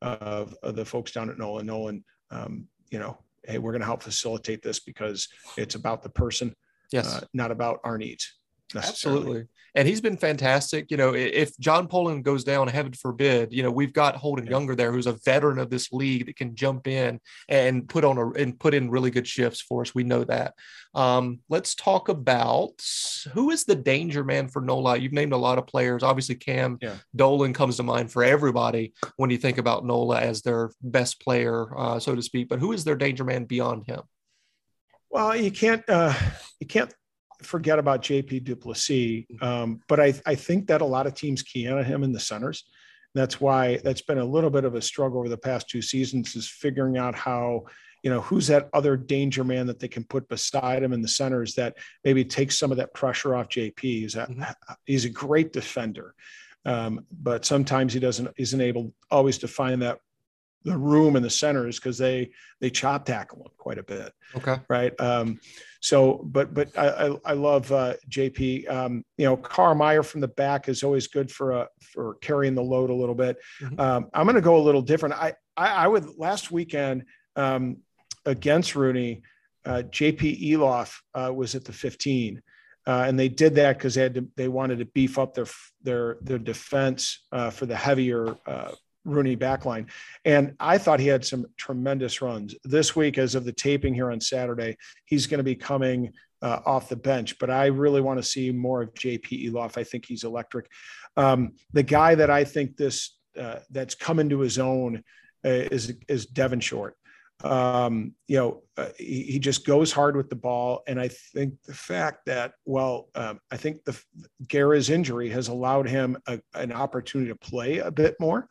of, of the folks down at Nolan. Nolan, um, you know, hey, we're going to help facilitate this because it's about the person, yes, uh, not about our needs. Absolutely and he's been fantastic. You know, if John Pollen goes down, heaven forbid, you know, we've got Holden Younger there, who's a veteran of this league that can jump in and put on a and put in really good shifts for us. We know that. Um, let's talk about who is the danger man for NOLA. You've named a lot of players. Obviously, Cam yeah. Dolan comes to mind for everybody when you think about NOLA as their best player, uh, so to speak. But who is their danger man beyond him? Well, you can't uh, you can't forget about JP Duplessis. Mm-hmm. Um, but I, I think that a lot of teams key on him in the centers. That's why that's been a little bit of a struggle over the past two seasons is figuring out how, you know, who's that other danger man that they can put beside him in the centers that maybe takes some of that pressure off JP. He's a, mm-hmm. he's a great defender. Um, but sometimes he doesn't isn't able always to find that the room in the centers because they they chop tackle him quite a bit. Okay. Right. Um, so, but but I I, I love uh, JP. Um, you know, Carl Meyer from the back is always good for uh, for carrying the load a little bit. Mm-hmm. Um, I'm going to go a little different. I, I, I would last weekend um, against Rooney, uh, JP Eloff uh, was at the 15. Uh, and they did that because they had to, they wanted to beef up their their their defense uh, for the heavier uh, RUNY backline. And I thought he had some tremendous runs. This week, as of the taping here on Saturday, he's going to be coming uh, off the bench, but I really want to see more of JP Eloff. I think he's electric. Um, the guy that I think this uh, that's coming to his own uh, is is Devin Short. Um, you know, uh, he, he, just goes hard with the ball, and I think the fact that well, um, I think the Guerra's injury has allowed him a, an opportunity to play a bit more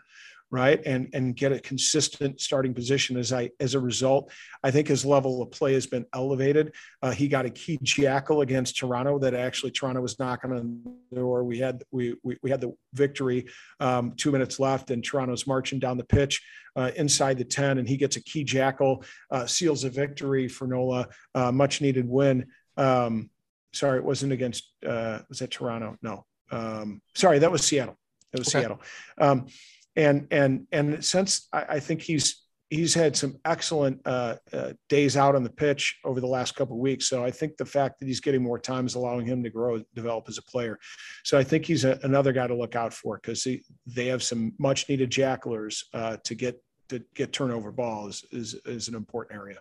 right? And and get a consistent starting position as i as a result. I think his level of play has been elevated. Uh, he got a key jackal against toronto that actually toronto was knocking on the door. We had we we, we had the victory um, two minutes left and toronto's marching down the pitch uh, inside the 10 and he gets a key jackal uh, seals a victory for nola uh, much needed win. Um, sorry it wasn't against uh, was that toronto? No. Um, sorry that was seattle. It was okay. seattle. Um, and and and since I, I think he's he's had some excellent uh, uh, days out on the pitch over the last couple of weeks. So I think the fact that he's getting more time is allowing him to grow, develop as a player. So I think he's a, another guy to look out for because they have some much needed jacklers uh, to get to get turnover balls is, is, an important area.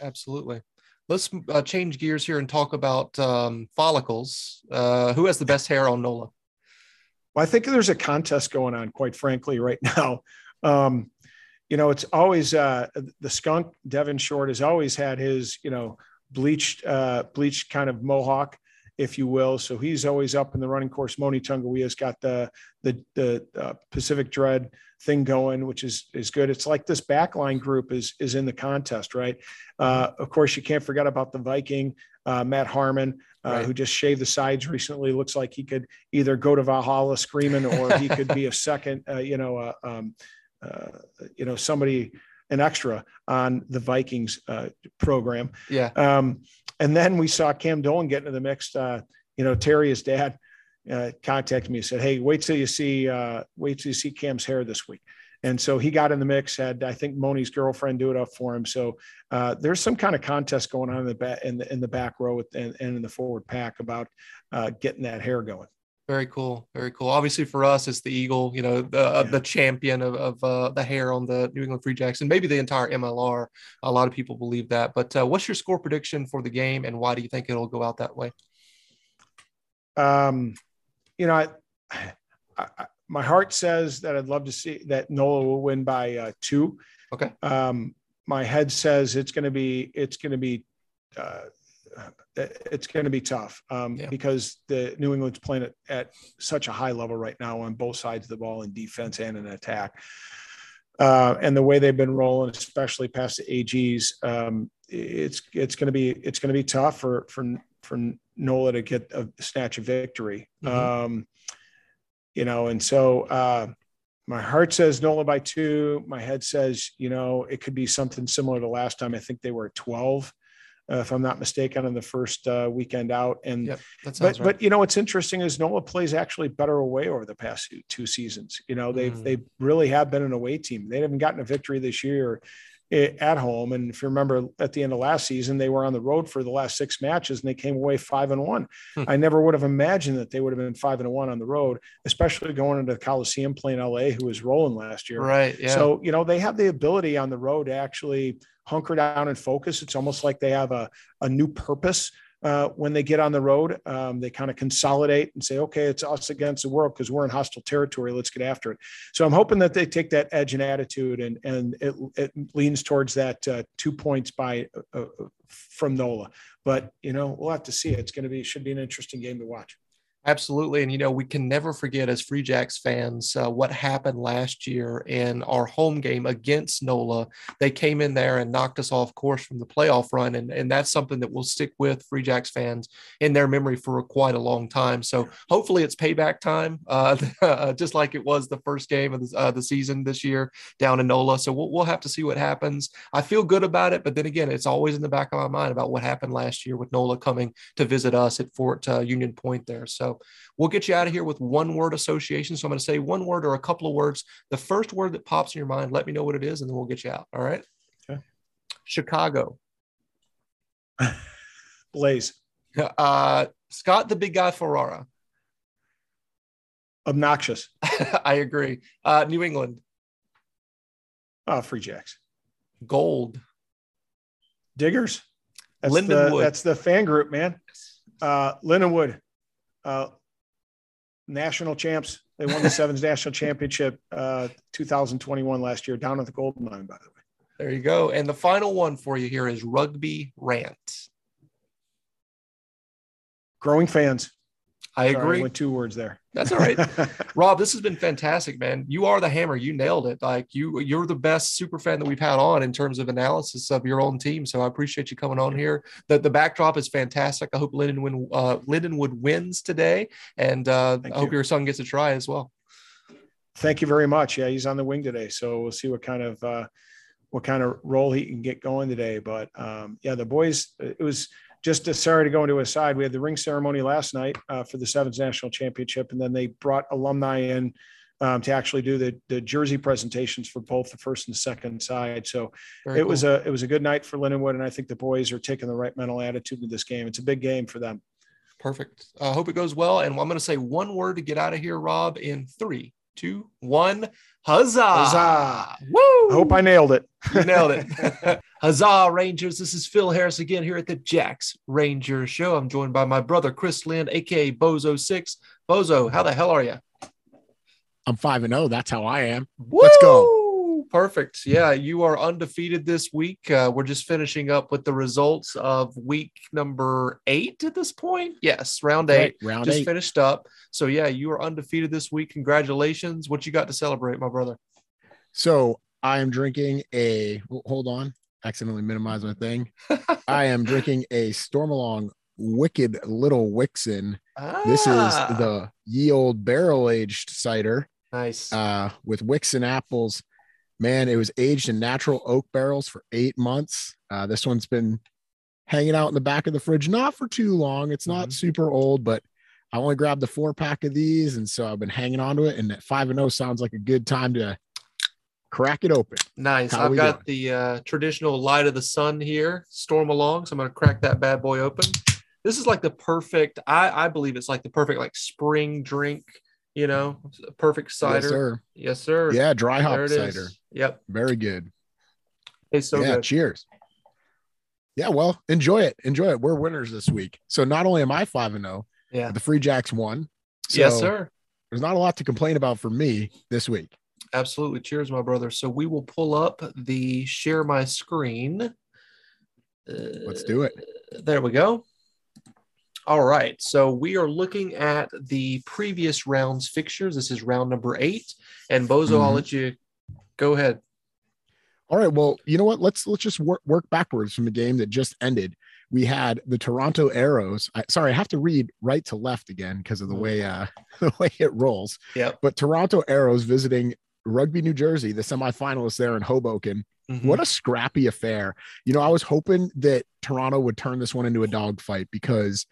Absolutely. Let's uh, change gears here and talk about um, follicles. Uh, who has the best hair on NOLA? Well, I think there's a contest going on, quite frankly, right now. Um, you know, it's always uh, the skunk Devin Short has always had his, you know, bleached, uh, bleached kind of mohawk, if you will. So he's always up in the running course. Moni Tonga'uiha's got the the the uh, Pacific Dread thing going, which is is good. It's like this backline group is is in the contest, right? Uh, of course, you can't forget about the Viking uh, Matt Harmon, uh, right. who just shaved the sides recently. Looks like he could either go to Valhalla screaming, or he could be a second, uh, you know, uh, um, uh, you know, somebody an extra on the Vikings uh, program. Yeah. Um, and then we saw Cam Dolan get into the mix. Uh, you know, Terry, his dad, uh, contacted me and said, "Hey, wait till you see, uh, wait till you see Cam's hair this week." And so he got in the mix. Had I think Moni's girlfriend do it up for him. So uh, there's some kind of contest going on in the back in the in the back row and, and in the forward pack about uh, getting that hair going. Very cool. Very cool. Obviously, for us, it's the Eagle, you know, the uh, yeah. the champion of, of uh, the hair on the New England Free Jacks and maybe the entire MLR. A lot of people believe that. But uh, what's your score prediction for the game and why do you think it'll go out that way? Um, you know, I, I, my heart says that I'd love to see that Nola will win by uh, two. Okay. Um, my head says it's going to be, it's going to be, uh, it's going to be tough um, yeah. because the New England's playing at, at such a high level right now on both sides of the ball in defense and in attack. Uh, and the way they've been rolling, especially past the AGs, um, it's it's going to be it's going to be tough for for for Nola to get a snatch of victory. Mm-hmm. Um, you know, and so uh, my heart says Nola by two. My head says, you know, it could be something similar to last time. I think they were at twelve uh, if I'm not mistaken, on the first uh, weekend out. And yep, but right. but you know what's interesting is Nola plays actually better away over the past two seasons. You know they've mm. they really have been an away team. They haven't gotten a victory this year at home. And if you remember at the end of last season, they were on the road for the last six matches and they came away five and one. Hmm. I never would have imagined that they would have been five and one on the road, especially going into the Coliseum playing LA, who was rolling last year. Right. Yeah. So, you know, they have the ability on the road to actually hunker down and focus. It's almost like they have a, a new purpose uh, when they get on the road. Um, they kind of consolidate and say, okay, it's us against the world because we're in hostile territory. Let's get after it. So I'm hoping that they take that edge and attitude and, and it, it leans towards that uh, two points by uh, uh from NOLA. But, you know, we'll have to see. It's going to be, should be an interesting game to watch. Absolutely. And, you know, we can never forget as Free Jacks fans uh, what happened last year in our home game against NOLA. They came in there and knocked us off course from the playoff run. And, and that's something that will stick with Free Jacks fans in their memory for quite a long time. So hopefully it's payback time, uh, just like it was the first game of the, uh, the season this year down in NOLA. So we'll, we'll have to see what happens. I feel good about it. But then again, it's always in the back of my mind about what happened last year with NOLA coming to visit us at Fort uh, Union Point there. So we'll get you out of here with one word association. So I'm going to say one word or a couple of words. The first word that pops in your mind, let me know what it is, and then we'll get you out. All right. Okay. Chicago. Blaze. Uh, Scott, the big guy, Ferrara. Obnoxious. I agree. Uh, New England. Oh, Free Jacks. Gold. Diggers. That's Lindenwood. The, that's the fan group, man. Uh, Lindenwood uh, national champs. They won the Sevens National Championship uh, 2021 last year down at the Golden Mine, by the way. There you go. And the final one for you here is Rugby Rant. Growing fans. I agree. with two words there. That's all right. Rob, this has been fantastic, man. You are the hammer. You nailed it. Like you, you're the best super fan that we've had on in terms of analysis of your own team. So I appreciate you coming on here. The, the backdrop is fantastic. I hope Lindenwood, uh, Lindenwood wins today. And uh, I hope your son gets a try as well. Thank you very much. Yeah, he's on the wing today. So we'll see what kind of, uh, what kind of role he can get going today. But um, yeah, the boys, it was, just to, sorry to go into a side, we had the ring ceremony last night uh, for the Sevens National Championship, and then they brought alumni in um, to actually do the, the jersey presentations for both the first and the second side. So Very it cool. was a it was a good night for Lindenwood, and I think the boys are taking the right mental attitude to this game. It's a big game for them. Perfect. I uh, hope it goes well. And I'm going to say one word to get out of here, Rob, in three, two, one. Huzzah! Huzzah! Woo! I hope I nailed it. You nailed it. Huzzah, Rangers. This is Phil Harris again here at the Jacks Ranger Show. I'm joined by my brother, Chris Lind, aka Bozo6. Bozo, how the hell are you? I'm 5 and 0. That's how I am. Woo! Let's go. Perfect. Yeah, you are undefeated this week. Uh, we're just finishing up with the results of week number eight at this point. Yes, round eight. Right, round just eight. finished up. So yeah, you are undefeated this week. Congratulations. What you got to celebrate, my brother? So I am drinking a hold on, accidentally minimized my thing. I am drinking a Stormalong Wicked Little Wickson. This is Ah, the ye old barrel aged cider nice. uh, with Wickson apples. Man, it was aged in natural oak barrels for eight months. Uh, this one's been hanging out in the back of the fridge, not for too long. It's not Mhm. super old, but I only grabbed the four pack of these, and so I've been hanging on to it. And at five and zero sounds like a good time to crack it open. Nice. How I've got the uh, traditional light of the sun here, Stormalong. So I'm going to crack that bad boy open. This is like the perfect, I, I believe it's like the perfect like spring drink, you know, perfect cider. Yes, sir. Yes, sir. Yeah, dry hop cider. is. Yep. Very good. Tastes so yeah, good. cheers. Yeah, well, enjoy it. Enjoy it. We're winners this week. So not only am I 5 and 0, Yeah. the Free Jacks won. So yes, sir. There's not a lot to complain about for me this week. Absolutely. Cheers, my brother. So we will pull up the share my screen. Uh, Let's do it. There we go. All right. So we are looking at the previous round's fixtures. This is round number eight. And Bozo, I'll Mhm. let you go ahead. All right. Well, you know what? Let's let's just work work backwards from the game that just ended. We had the Toronto Arrows. I, sorry, I have to read right to left again because of the Mhm. way uh the way it rolls. Yep. But Toronto Arrows visiting Rugby, New Jersey, the semifinalists there in Hoboken. Mhm. What a scrappy affair. You know, I was hoping that Toronto would turn this one into a dogfight because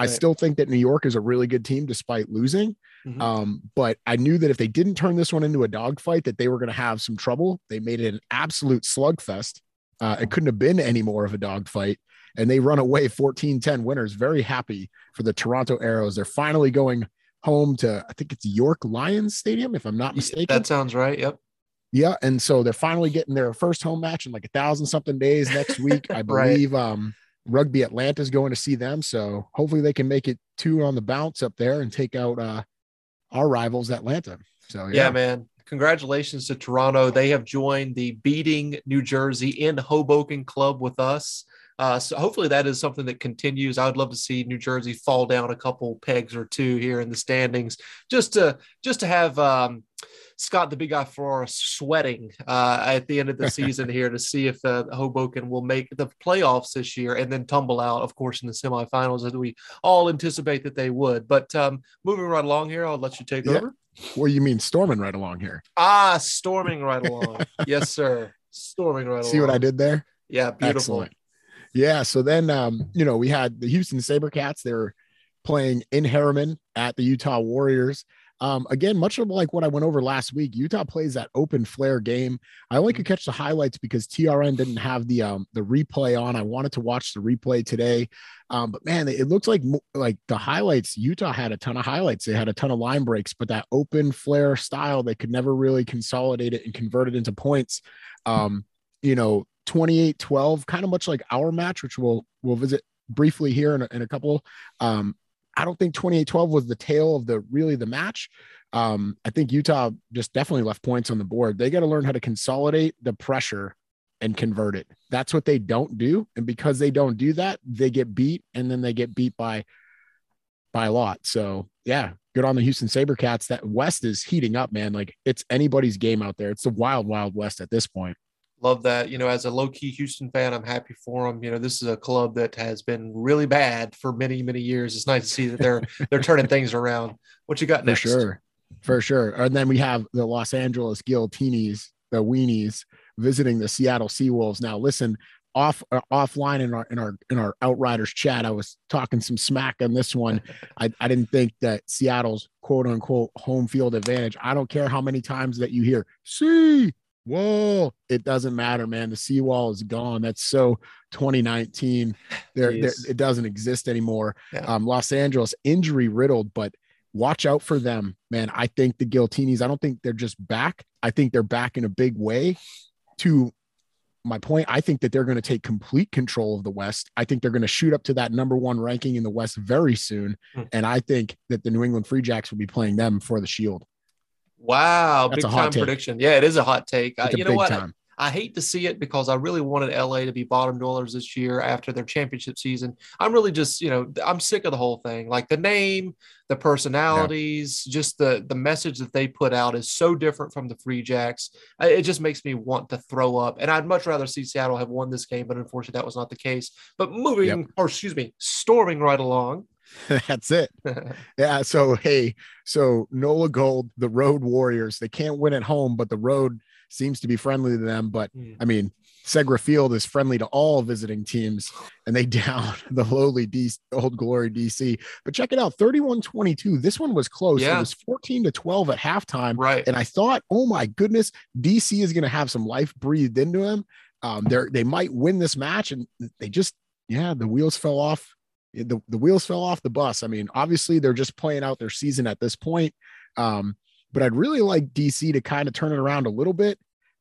I Right. still think that New York is a really good team despite losing. Mhm. Um, but I knew that if they didn't turn this one into a dogfight, that they were going to have some trouble. They made it an absolute slugfest. Uh, it couldn't have been any more of a dogfight. And they run away 14 10 winners. Very happy for the Toronto Arrows. They're finally going home to, I think it's York Lions Stadium, if I'm not mistaken. That sounds right. Yep. Yeah, and so they're finally getting their first home match in like a thousand something days next week. I Right. believe um Rugby Atlanta's going to see them. So hopefully they can make it two on the bounce up there and take out uh our rivals Atlanta. So Yeah, yeah, man. Congratulations to Toronto. They have joined the Beating New Jersey in Hoboken Club with us. Uh, so hopefully that is something that continues. I would love to see New Jersey fall down a couple pegs or two here in the standings, just to just to have um, Scott the Big Guy for us, sweating uh, at the end of the season here to see if uh, Hoboken will make the playoffs this year and then tumble out, of course, in the semifinals as we all anticipate that they would. But um, moving right along here, I'll let you take Yeah. over. do you mean storming right along here? Ah, storming right along. yes, sir. Storming right along. See what I did there? Yeah, beautiful. Excellent. Yeah. So then, um, you know, we had the Houston Sabercats. They're playing in Herriman at the Utah Warriors. Um, again, much of like what I went over last week, Utah plays that open flair game. I only could catch the highlights because TRN didn't have the um the replay on. I wanted to watch the replay today, um, but man, it looks like like the highlights. Utah had a ton of highlights. They had a ton of line breaks, but that open flair style, they could never really consolidate it and convert it into points. Um, you know, 28 12, kind of much like our match, which we'll we'll visit briefly here in a, in a couple. Um, I don't think 28 12 was the tale of the really the match. Um, I think Utah just definitely left points on the board. They got to learn how to consolidate the pressure and convert it. That's what they don't do. And because they don't do that, they get beat and then they get beat by by a lot. So yeah, good on the Houston Sabercats. That West is heating up, man. Like it's anybody's game out there. It's the wild, wild West at this point. Love that. You know, as a low key Houston fan, I'm happy for them. You know, this is a club that has been really bad for many, many years. It's nice to see that they're they're turning things around. What you got next? For sure. For sure. And then we have the Los Angeles Guillotines, the Weenies, visiting the Seattle Seawolves. Now, listen, off uh, offline in our in our in our Outriders chat, I was talking some smack on this one. I, I didn't think that Seattle's quote unquote home field advantage. I don't care how many times that you hear see whoa, it doesn't matter, man. The seawall is gone. That's so 2019. There, there it doesn't exist anymore. Yeah. Um, Los Angeles injury riddled, but watch out for them, man. I think the Giltinis, I don't think they're just back. I think they're back in a big way. To my point, I think that they're going to take complete control of the West. I think they're going to shoot up to that number one ranking in the West very soon. Hmm. And I think that the New England Free Jacks will be playing them for the Shield. Wow, That's big time take. prediction. Yeah, it is a hot take. Uh, a you know what? time. I hate to see it because I really wanted LA to be bottom dwellers this year after their championship season. I'm really just, you know, I'm sick of the whole thing. Like the name, the personalities, just the the message that they put out is so different from the Free Jacks. It just makes me want to throw up. And I'd much rather see Seattle have won this game, but unfortunately that was not the case. But moving, or excuse me, storming right along. That's it. Yeah. So hey, so Nola Gold, the Road Warriors, they can't win at home, but the road seems to be friendly to them. But Hmm. I mean, Segra Field is friendly to all visiting teams, and they down the lowly D- Old Glory DC. But check it out, 31-22. This one was close. It was 14 to 12 at halftime. right. And I thought, oh my goodness, DC is going to have some life breathed into him. Um, they're they might win this match, and they just yeah, the wheels fell off. The, the wheels fell off the bus. I mean, obviously they're just playing out their season at this point. Um, but I'd really like DC to kind of turn it around a little bit,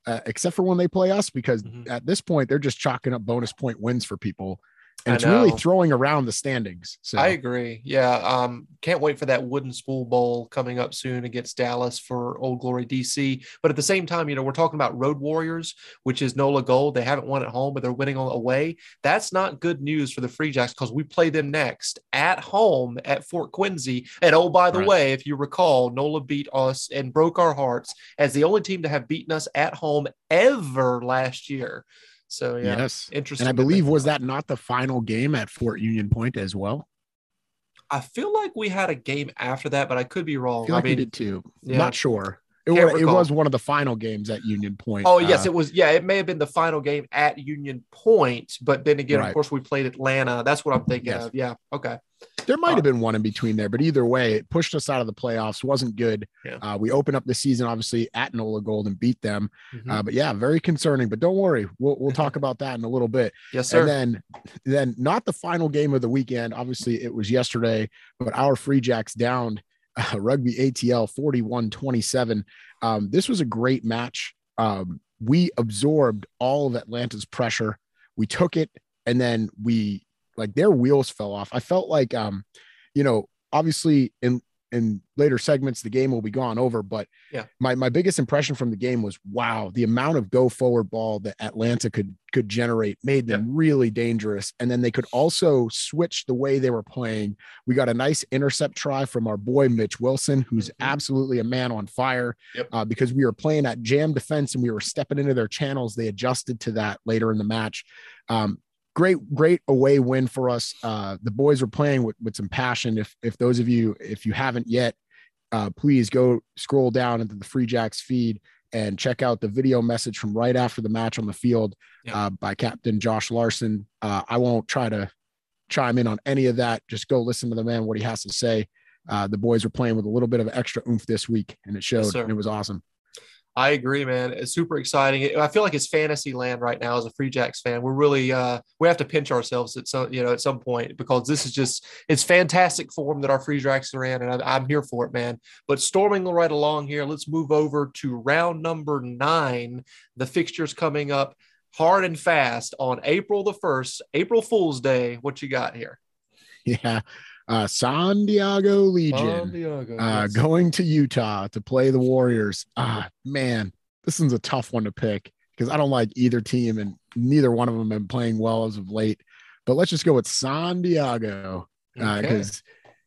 uh, except for when they play us, because Mhm. at this point they're just chalking up bonus point wins for people, and it's really throwing around the standings. So I agree. Yeah. Um, can't wait for that wooden spool bowl coming up soon against Dallas for Old Glory DC. But at the same time, you know, we're talking about Road Warriors, which is NOLA Gold. They haven't won at home, but they're winning on away. That's not good news for the Free Jacks because we play them next at home at Fort Quincy. And oh, by the Right. way, if you recall, NOLA beat us and broke our hearts as the only team to have beaten us at home ever last year. So yeah, yes. interesting. And I believe was that not the final game at Fort Union Point as well? I feel like we had a game after that, but I could be I wrong. feel I like we mean, did too. yeah. Not sure. It was, it was one of the final games at Union Point. oh yes, Uh, it was. Yeah, it may have been the final game at Union Point, but then again, Right. of course, we played Atlanta. That's what I'm thinking Yes. of. Yeah. Okay. there might uh, have been one in between there, but either way, it pushed us out of the playoffs. wasn't good. Yeah. Uh, we opened up the season obviously at Nola Gold and beat them. Mhm. Uh, but yeah, very concerning. But don't worry, we'll we'll talk about that in a little bit. yes, sir. And then then not the final game of the weekend. Obviously, it was yesterday, but our Free Jacks downed uh, Rugby ATL 41-27. Um, this was a great match. Um, we absorbed all of Atlanta's pressure. We took it, and then we like their wheels fell off. I felt like, um, you know, obviously in in later segments the game will be gone over, but Yeah. my my biggest impression from the game was wow, the amount of go forward ball that Atlanta could could generate made them really dangerous, and then they could also switch the way they were playing. We got a nice intercept try from our boy Mitch Wilson, who's Mhm. absolutely a man on fire. Yep. Uh, because we were playing at jam defense and we were stepping into their channels. They adjusted to that later in the match. Um, great, great away win for us. Uh, the boys were playing with, with some passion. If if those of you, if you haven't yet, uh, please go scroll down into the Free Jacks feed and check out the video message from right after the match on the field uh, by Captain Josh Larson. Uh, I won't try to chime in on any of that. Just go listen to the man what he has to say. Uh, the boys were playing with a little bit of extra oomph this week, and it showed. sir. and it was awesome. I agree, man. It's super exciting. I feel like it's fantasy land right now as a Free Jacks fan. We're really uh we have to pinch ourselves at some you know at some point because this is just it's fantastic form that our Free Jacks are in, and I, I'm here for it, man. But storming right along here, let's move over to round number nine. The fixtures coming up hard and fast on April the first, April Fool's Day. What you got here? Yeah. Uh, San Diego Legion San Diego, uh, yes. going to Utah to play the Warriors. Ah, man, this one's a tough one to pick because I don't like either team and neither one of them have been playing well as of late. But let's just go with San Diego Okay. because,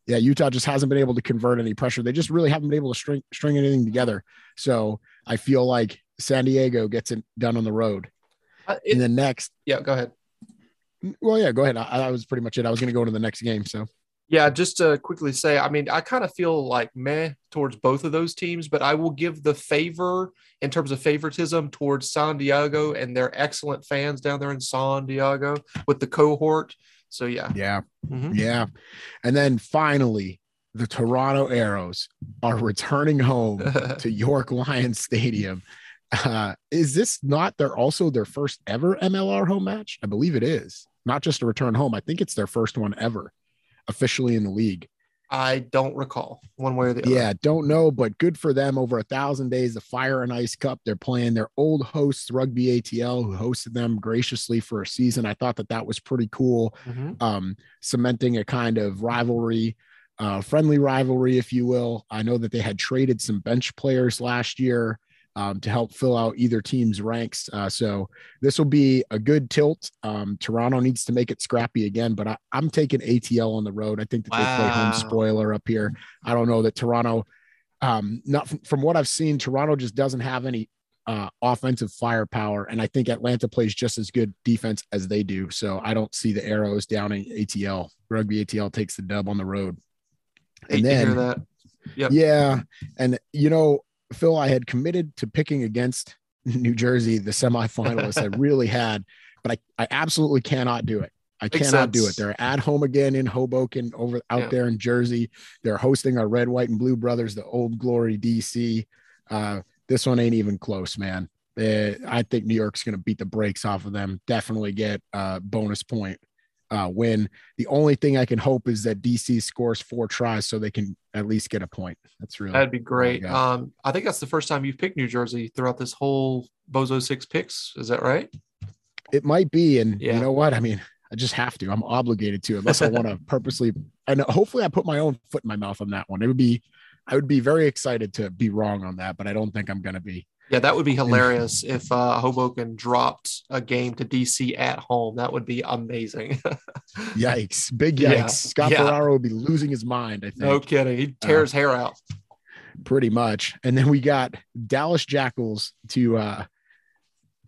yeah, Utah just hasn't been able to convert any pressure. They just really haven't been able to string, string anything together. So I feel like San Diego gets it done on the road. Uh, it- and then next, yeah, go ahead. well, yeah, go ahead. I, that was pretty much it. I was going to go to the next game. So Yeah, just to quickly say, I mean, I kind of feel like meh towards both of those teams, but I will give the favor in terms of favoritism towards San Diego and their excellent fans down there in San Diego with the cohort. So yeah, yeah, Mhm. Yeah. And then finally, the Toronto Arrows are returning home to York Lions Stadium. Uh, is this not their also their first ever MLR home match? I believe it is. Not just a return home. I think it's their first one ever officially in the league. I don't recall one way or the other. Yeah, don't know, but good for them. Over a thousand days, the Fire and Ice Cup. They're playing their old hosts, Rugby ATL, who hosted them graciously for a season. I thought that that was pretty cool Mhm. um, cementing a kind of rivalry. uh, friendly rivalry, if you will. I know that they had traded some bench players last year um, to help fill out either team's ranks. Uh, so this will be a good tilt. Um, Toronto needs to make it scrappy again, but I, am taking ATL on the road. I think that wow. they play home spoiler up here. I don't know that Toronto, um, not from, from what I've seen, Toronto just doesn't have any uh, offensive firepower. And I think Atlanta plays just as good defense as they do. So I don't see the arrows down in ATL. Rugby ATL takes the dub on the road. And then, yeah. And, you know, Phil, I had committed to picking against New Jersey, the semifinalists. I really had, but I, I absolutely cannot do it. I Makes cannot sense. do it. They're at home again in Hoboken, over out yeah. there in Jersey. They're hosting our red, white, and blue brothers, the Old Glory DC. Uh, this one ain't even close, man. Uh, I think New York's going to beat the brakes off of them. Definitely get a bonus point uh, win. The only thing I can hope is that DC scores four tries so they can at least get a point. That's really that'd be great. Um, I think that's the first time you've picked New Jersey throughout this whole Bozo Six picks. Is that right? It might be, and yeah. you know what? I mean, I just have to. I'm obligated to, unless I want to purposely. And hopefully, I put my own foot in my mouth on that one. It would be, I would be very excited to be wrong on that, but I don't think I'm going to be. Yeah, that would be hilarious if uh, Hoboken dropped a game to DC at home. That would be amazing. yikes! Big yikes! Yeah. Scott yeah. Ferraro would be losing his mind. I think. No kidding. He'd tear uh, his hair out. Pretty much. And then we got Dallas Jackals to uh,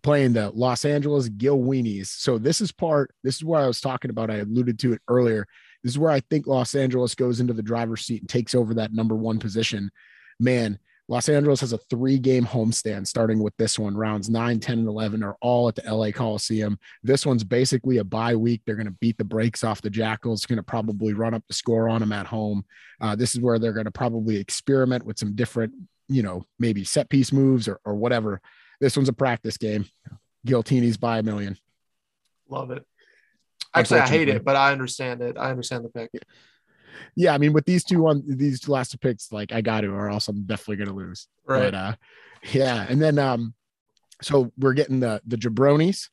playing the Los Angeles Gil Weenies. So this is part. This is where I was talking about. I alluded to it earlier. This is where I think Los Angeles goes into the driver's seat and takes over that number one position. Man, Los Angeles has a three game homestand starting with this one. Rounds 9, 10, and 11 are all at the LA Coliseum. This one's basically a bye week. They're going to beat the brakes off the Jackals, going to probably run up the score on them at home. Uh, this is where they're going to probably experiment with some different, you know, maybe set piece moves or, or whatever. This one's a practice game. Giltini's by a million. Love it. Actually, I hate it, but I understand it. I understand the pick yeah, I mean, with these two on these two last two picks, like I got to, or else I'm definitely gonna lose. Right. But uh, yeah, and then um, so we're getting the the jabronis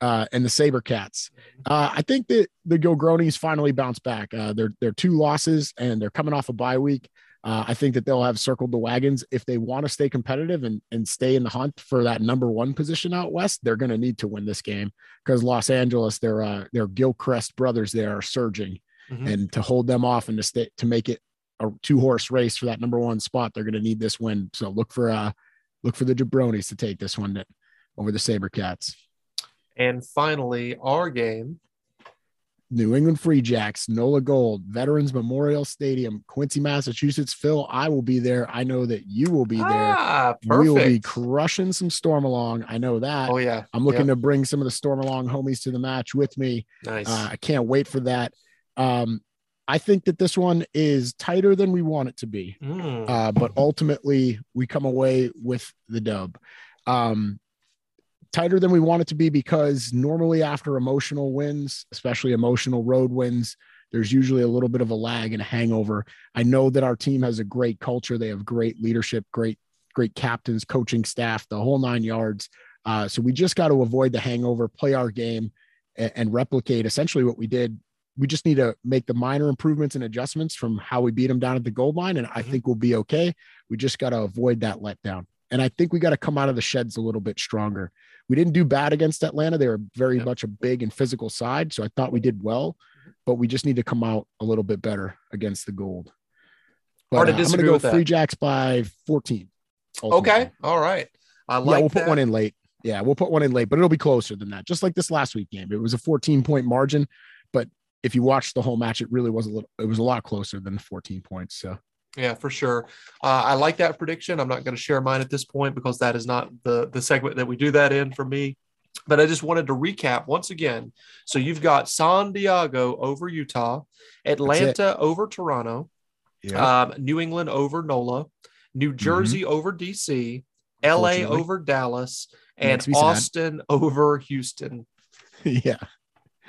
uh, and the Sabercats. Uh, I think that the Gilgronis finally bounce back. Uh, they're they're two losses and they're coming off a bye week. Uh, I think that they'll have circled the wagons if they want to stay competitive and, and stay in the hunt for that number one position out west. They're going to need to win this game because Los Angeles, their uh, their Gilchrist brothers, there are surging, mm-hmm. and to hold them off and to stay to make it a two horse race for that number one spot, they're going to need this win. So look for uh look for the Jabronis to take this one over the Sabercats. And finally, our game. New England Free Jacks, NOLA Gold, Veterans Memorial Stadium, Quincy, Massachusetts. Phil, I will be there. I know that you will be there. Ah. We will be crushing some Stormalong. I know that. Oh, yeah. I'm looking to bring some of the Stormalong homies to the match with me. Nice. Uh, I can't wait for that. Um, I think that this one is tighter than we want it to be, mm. uh, but ultimately we come away with the dub. Um, tighter than we want it to be because normally after emotional wins, especially emotional road wins, there's usually a little bit of a lag and a hangover. I know that our team has a great culture. They have great leadership, great, great captains, coaching staff, the whole nine yards. Uh, so we just got to avoid the hangover, play our game, and, and replicate essentially what we did we just need to make the minor improvements and adjustments from how we beat them down at the gold line. And I mm-hmm. think we'll be okay. We just got to avoid that letdown. And I think we got to come out of the sheds a little bit stronger. We didn't do bad against Atlanta. They were very much a big and physical side. So I thought we did well, but we just need to come out a little bit better against the gold. But, Hard to uh, I'm going to go Free Jacks by 14. Ultimately. Okay. All right. I like yeah, we'll that. put one in late. Yeah, we'll put one in late, but it'll be closer than that. Just like this last week game. It was a 14 point margin, but if you watch the whole match, it really was a little, it was a lot closer than the 14 points. So, yeah, for sure. Uh, I like that prediction. I'm not going to share mine at this point because that is not the the segment that we do that in for me. But I just wanted to recap once again. So you've got San Diego over Utah, Atlanta over Toronto, yeah. um, New England over NOLA, New mm-hmm. Jersey mm-hmm. over DC, LA over Dallas, and Austin over Houston. yeah.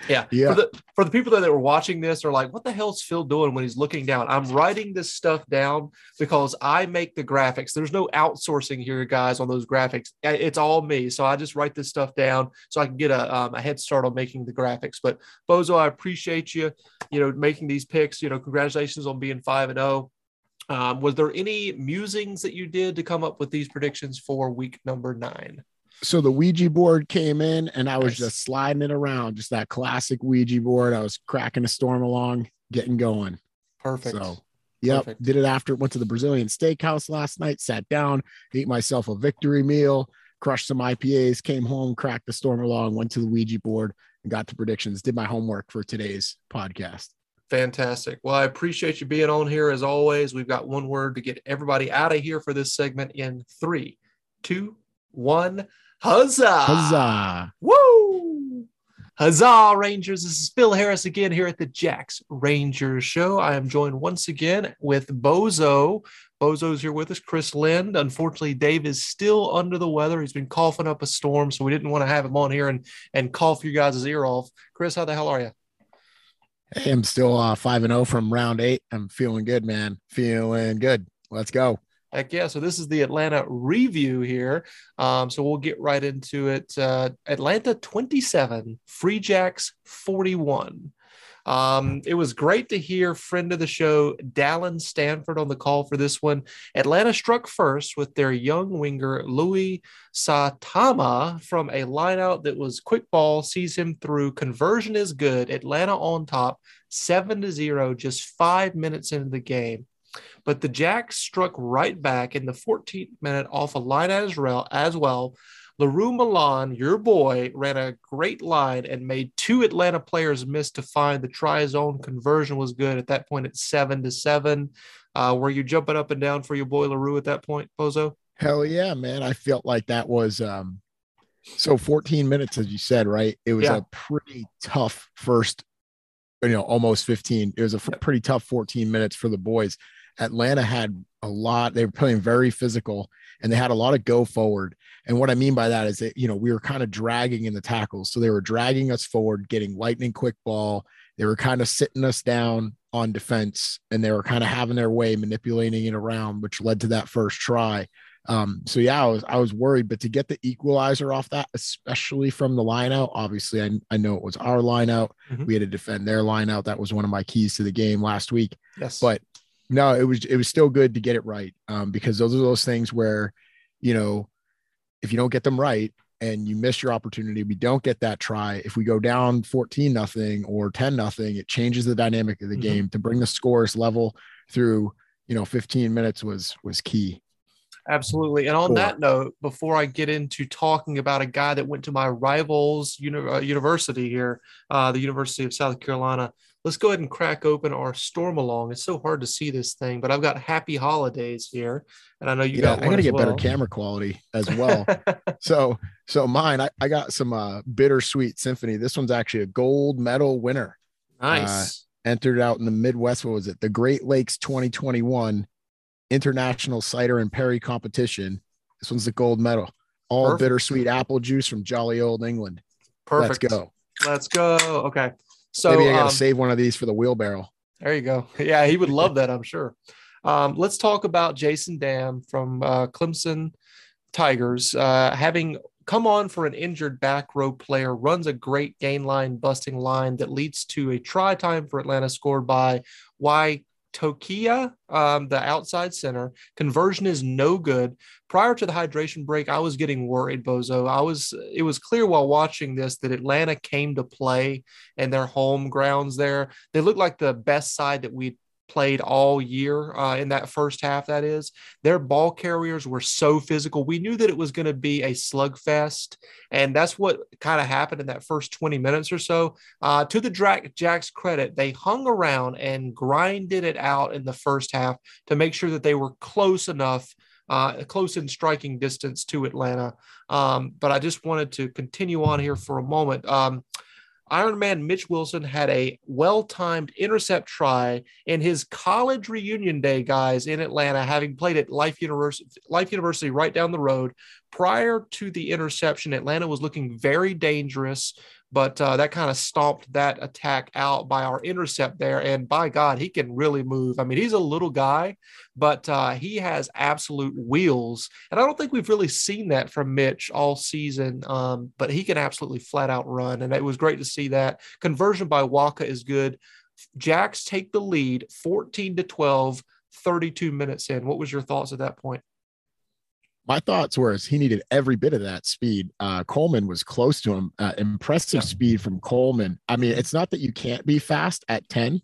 Yeah. Yeah. For the for the people that were watching this are like, what the hell's Phil doing when he's looking down? I'm writing this stuff down because I make the graphics. There's no outsourcing here, guys, on those graphics. It's all me. So I just write this stuff down so I can get a, um, a head start on making the graphics. But Bozo, I appreciate you, you know, making these picks. You know, congratulations on being five and zero. Um, was there any musings that you did to come up with these predictions for week number nine? So the Ouija board came in and I was Nice. just sliding it around, just that classic Ouija board. I was cracking a Stormalong, getting going. Perfect. So, yep, Perfect. did it after went to the Brazilian steakhouse last night, sat down, ate myself a victory meal, crushed some IPAs, came home, cracked the Stormalong, went to the Ouija board and got to predictions. Did my homework for today's podcast. Fantastic. Well, I appreciate you being on here as always. We've got one word to get everybody out of here for this segment in three, two, one. Huzzah! Huzzah! Woo! Huzzah, Rangers. This is Phil Harris again here at the Jacks Rangers Show. I am joined once again with Bozo. Bozo's here with us, Chris Lind. Unfortunately, Dave is still under the weather. He's been coughing up a storm, so we didn't want to have him on here and, and cough your guys' ear off. Chris, how the hell are you? Hey, I'm still uh, five and zero from round eight. I'm feeling good, man. Feeling good. Let's go. Heck yeah. So this is the Atlanta review here. Um, so we'll get right into it. Uh, Atlanta 27, Free Jacks 41. Um, it was great to hear friend of the show, Dallen Stanford, on the call for this one. Atlanta struck first with their young winger, Louis Satama, from a lineout that was quick ball, sees him through. Conversion is good. Atlanta on top, 7 to 0, just five minutes into the game. But the Jacks struck right back in the 14th minute off a line as well. As well, Le Roux Malan, your boy, ran a great line and made two Atlanta players miss to find the try zone. Conversion was good at that point. It's seven to seven. Uh, were you jumping up and down for your boy Larue at that point, Bozo? Hell yeah, man. I felt like that was um so 14 minutes, as you said, right? It was Yeah. a pretty tough first, you know, almost 15. It was a f- pretty tough 14 minutes for the boys. Atlanta had a lot, they were playing very physical and they had a lot of go forward. And what I mean by that is that, you know, we were kind of dragging in the tackles. So they were dragging us forward, getting lightning quick ball. They were kind of sitting us down on defense and they were kind of having their way manipulating it around, which led to that first try. Um, so yeah, I was I was worried, but to get the equalizer off that, especially from the line out, obviously I, I know it was our line out. Mhm. We had to defend their line out. That was one of my keys to the game last week. Yes. But no, it was it was still good to get it right. Um, because those are those things where, you know, if you don't get them right and you miss your opportunity, we don't get that try. If we go down 14 nothing or 10 nothing, it changes the dynamic of the Mhm. game. To bring the scores level through, you know, 15 minutes was was key. Absolutely. And on that note, before I get into talking about a guy that went to my rivals uni- uh, university here, uh, the University of South Carolina, let's go ahead and crack open our Stormalong. It's so hard to see this thing, but I've got happy holidays here. And I know you yeah, got I'm gonna get better camera quality as well. so so mine, I, I got some uh bittersweet symphony. This one's actually a gold medal winner. nice. Entered out in the Midwest. What was it? The Great Lakes 2021 International Cider and Perry Competition. This one's the gold medal. All Perfect. bittersweet apple juice from jolly old England. Perfect. Let's go. Let's go. Okay. So Maybe I gotta um, save one of these for the wheelbarrow. There you go. Yeah, he would love that, I'm sure. Um, let's talk about Jason Damm from uh, Clemson Tigers. Uh, having come on for an injured back row player, runs a great gain line busting line that leads to a try time for Atlanta scored by Y. Tokia, um, the outside center. Conversion is no good. Prior to the hydration break, I was getting worried, Bozo. I was. It was clear while watching this that Atlanta came to play and their home grounds there. They looked like the best side that we played all year uh, in that first half. That is, their ball carriers were so physical. We knew that it was going to be a slugfest, and that's what kind of happened in that first 20 minutes or so. Uh, to the Jacks' credit, they hung around and grinded it out in the first half to make sure that they were close enough. Uh, close in striking distance to Atlanta. Um, but I just wanted to continue on here for a moment. Um, Iron Man Mitch Wilson had a well timed intercept try in his college reunion day, guys, in Atlanta, having played at Life University, Life University right down the road. prior to the interception, Atlanta was looking very dangerous, but uh, that kind of stomped that attack out by our intercept there. And by God, he can really move. I mean, he's a little guy, but uh, he has absolute wheels. And I don't think we've really seen that from Mitch all season, um, but he can absolutely flat out run. And it was great to see that. Conversion by Waaka is good. Jacks take the lead 14 to 12, 32 minutes in. What was your thoughts at that point? My thoughts were he needed every bit of that speed. Uh, Coleman was close to him. Uh, impressive yeah. speed from Coleman. I mean, it's not that you can't be fast at 10.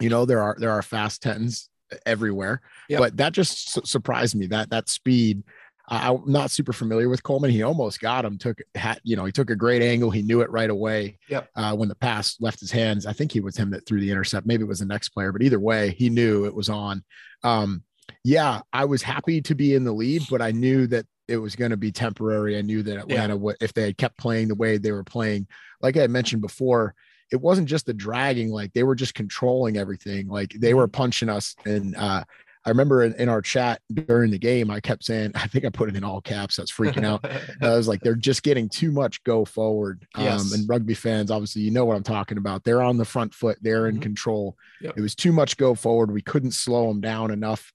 You know, there are there are fast 10s everywhere, yep. but that just su- surprised me that that speed. Uh, I'm not super familiar with Coleman. He almost got him. Took had you know he took a great angle. He knew it right away. Yep. Uh, when the pass left his hands, I think he was him that threw the intercept. Maybe it was the next player, but either way, he knew it was on. Um, yeah, I was happy to be in the lead, but I knew that it was going to be temporary. I knew that Atlanta, yeah. if they had kept playing the way they were playing, like I mentioned before, it wasn't just the dragging, like they were just controlling everything. Like they were mm-hmm. punching us. And uh, I remember in, in, our chat during the game, I kept saying, I think I put it in all caps. That's freaking out. I was like, they're just getting too much go forward. Um, yes. And rugby fans, obviously, you know what I'm talking about. They're on the front foot, they're in mm-hmm. control. Yep. It was too much go forward. We couldn't slow them down enough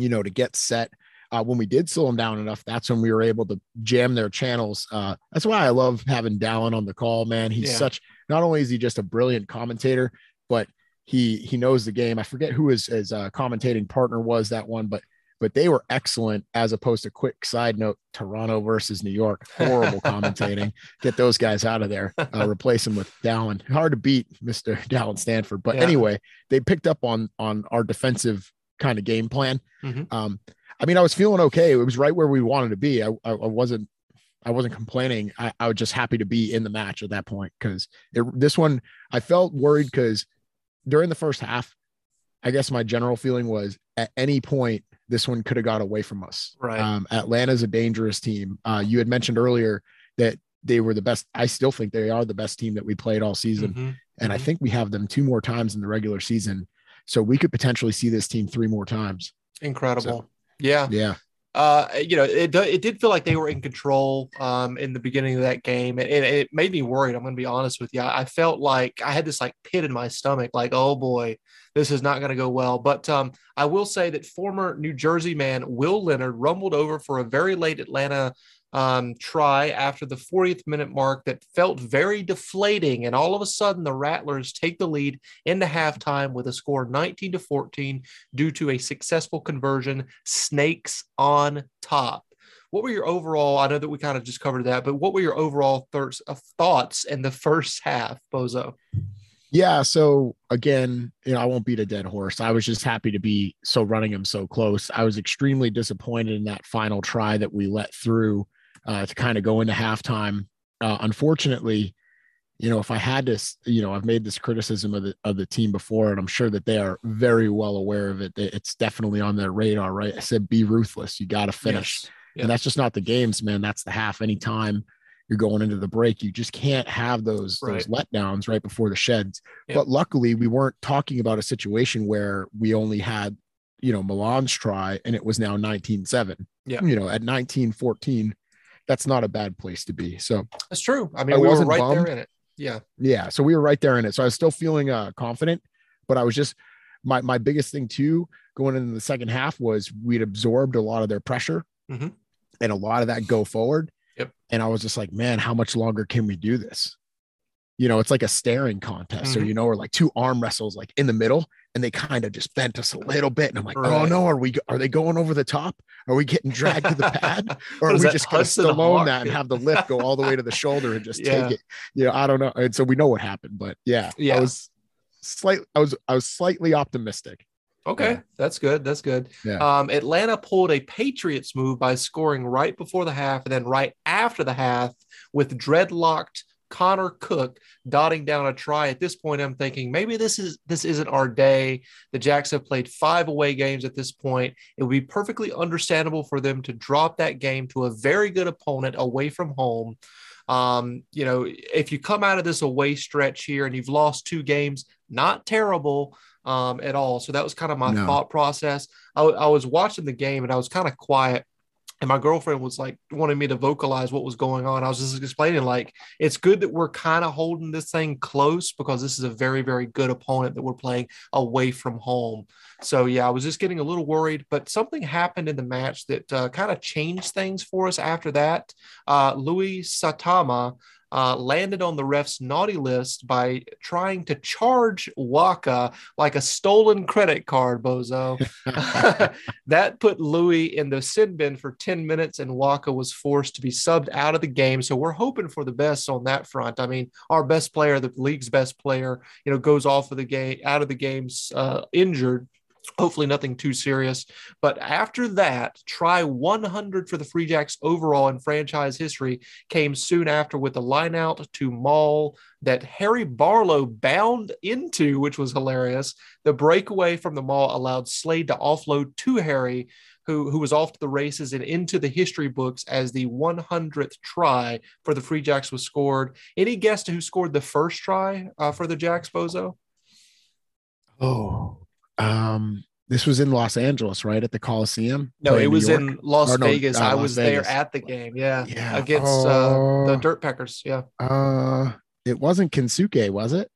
you know, to get set. Uh, when we did slow them down enough, that's when we were able to jam their channels. Uh, that's why I love having Dallen on the call, man. He's yeah. such not only is he just a brilliant commentator, but he he knows the game. I forget who his, his uh, commentating partner was that one, but but they were excellent as opposed to quick side note Toronto versus New York. Horrible commentating. Get those guys out of there. Uh, replace them with Dallen. Hard to beat Mr. Dallen Stanford. But yeah. anyway, they picked up on on our defensive kind of game plan. Mm-hmm. Um, I mean, I was feeling okay. It was right where we wanted to be. I, I, I wasn't, I wasn't complaining. I, I, was just happy to be in the match at that point because this one I felt worried because during the first half, I guess my general feeling was at any point this one could have got away from us. Right. Um, Atlanta's a dangerous team. Uh, you had mentioned earlier that they were the best. I still think they are the best team that we played all season, mm-hmm. and mm-hmm. I think we have them two more times in the regular season. So we could potentially see this team three more times. Incredible. So, yeah. Yeah. Uh, you know, it it did feel like they were in control um, in the beginning of that game, and it, it made me worried. I'm going to be honest with you. I felt like I had this like pit in my stomach, like, oh boy, this is not going to go well. But um, I will say that former New Jersey man Will Leonard rumbled over for a very late Atlanta um, try after the 40th minute mark that felt very deflating. And all of a sudden, the Rattlers take the lead into halftime with a score 19 to 14 due to a successful conversion. Snakes on top. What were your overall? I know that we kind of just covered that, but what were your overall thoughts, uh, thoughts in the first half, Bozo? Yeah. So again, you know, I won't beat a dead horse. I was just happy to be so running him so close. I was extremely disappointed in that final try that we let through uh, to kind of go into halftime. Uh, unfortunately, you know, if I had to, you know, I've made this criticism of the of the team before, and I'm sure that they are very well aware of it. It's definitely on their radar, right? I said, be ruthless. You got to finish, yes. Yes. and that's just not the games, man. That's the half. Anytime you're going into the break, you just can't have those right. those letdowns right before the sheds. Yep. But luckily, we weren't talking about a situation where we only had, you know, Malan's try, and it was now 19-7. Yeah, you know, at 19-14 that's not a bad place to be. So that's true. I mean, I we were right bummed. there in it. Yeah. Yeah. So we were right there in it. So I was still feeling uh, confident, but I was just my my biggest thing too going into the second half was we'd absorbed a lot of their pressure mm-hmm. and a lot of that go forward. Yep. And I was just like, man, how much longer can we do this? You know, it's like a staring contest, mm-hmm. or you know, or like two arm wrestles like in the middle, and they kind of just bent us a little bit. And I'm like, oh, right. oh no, are we are they going over the top? Are we getting dragged to the pad? Or are we just gonna Stallone that and have the lift go all the way to the shoulder and just yeah. take it? You know, I don't know. And so we know what happened, but yeah, yeah. I was slightly I was I was slightly optimistic. Okay, yeah. that's good. That's good. Yeah. Um, Atlanta pulled a Patriots move by scoring right before the half and then right after the half with dreadlocked Connor Cook dotting down a try. At this point, I'm thinking maybe this is this isn't our day. The Jacks have played five away games at this point. It would be perfectly understandable for them to drop that game to a very good opponent away from home. Um, you know, if you come out of this away stretch here and you've lost two games, not terrible um, at all. So that was kind of my no. thought process. I, I was watching the game and I was kind of quiet and my girlfriend was like wanting me to vocalize what was going on. I was just explaining like it's good that we're kind of holding this thing close because this is a very very good opponent that we're playing away from home. So yeah, I was just getting a little worried, but something happened in the match that uh, kind of changed things for us after that. Uh, Louis Satama uh, landed on the ref's naughty list by trying to charge Waaka like a stolen credit card, bozo. that put Louis in the sin bin for 10 minutes, and Waaka was forced to be subbed out of the game. So we're hoping for the best on that front. I mean, our best player, the league's best player, you know, goes off of the game, out of the games uh, injured hopefully nothing too serious. But after that, try 100 for the Free Jacks overall in franchise history came soon after with a line out to Maul that Harry Barlow bound into, which was hilarious. The breakaway from the Maul allowed Slade to offload to Harry. Who, who was off to the races and into the history books as the 100th try for the Free Jacks was scored. Any guess to who scored the first try uh, for the Jacks, Bozo? Oh, um, this was in Los Angeles, right at the Coliseum. No, it was in Las Or no, Vegas. uh, I Las was Vegas. there at the game. Yeah, Yeah. against uh, the Oh. Dirt Peckers. Yeah. Uh, it wasn't Kensuke, was it?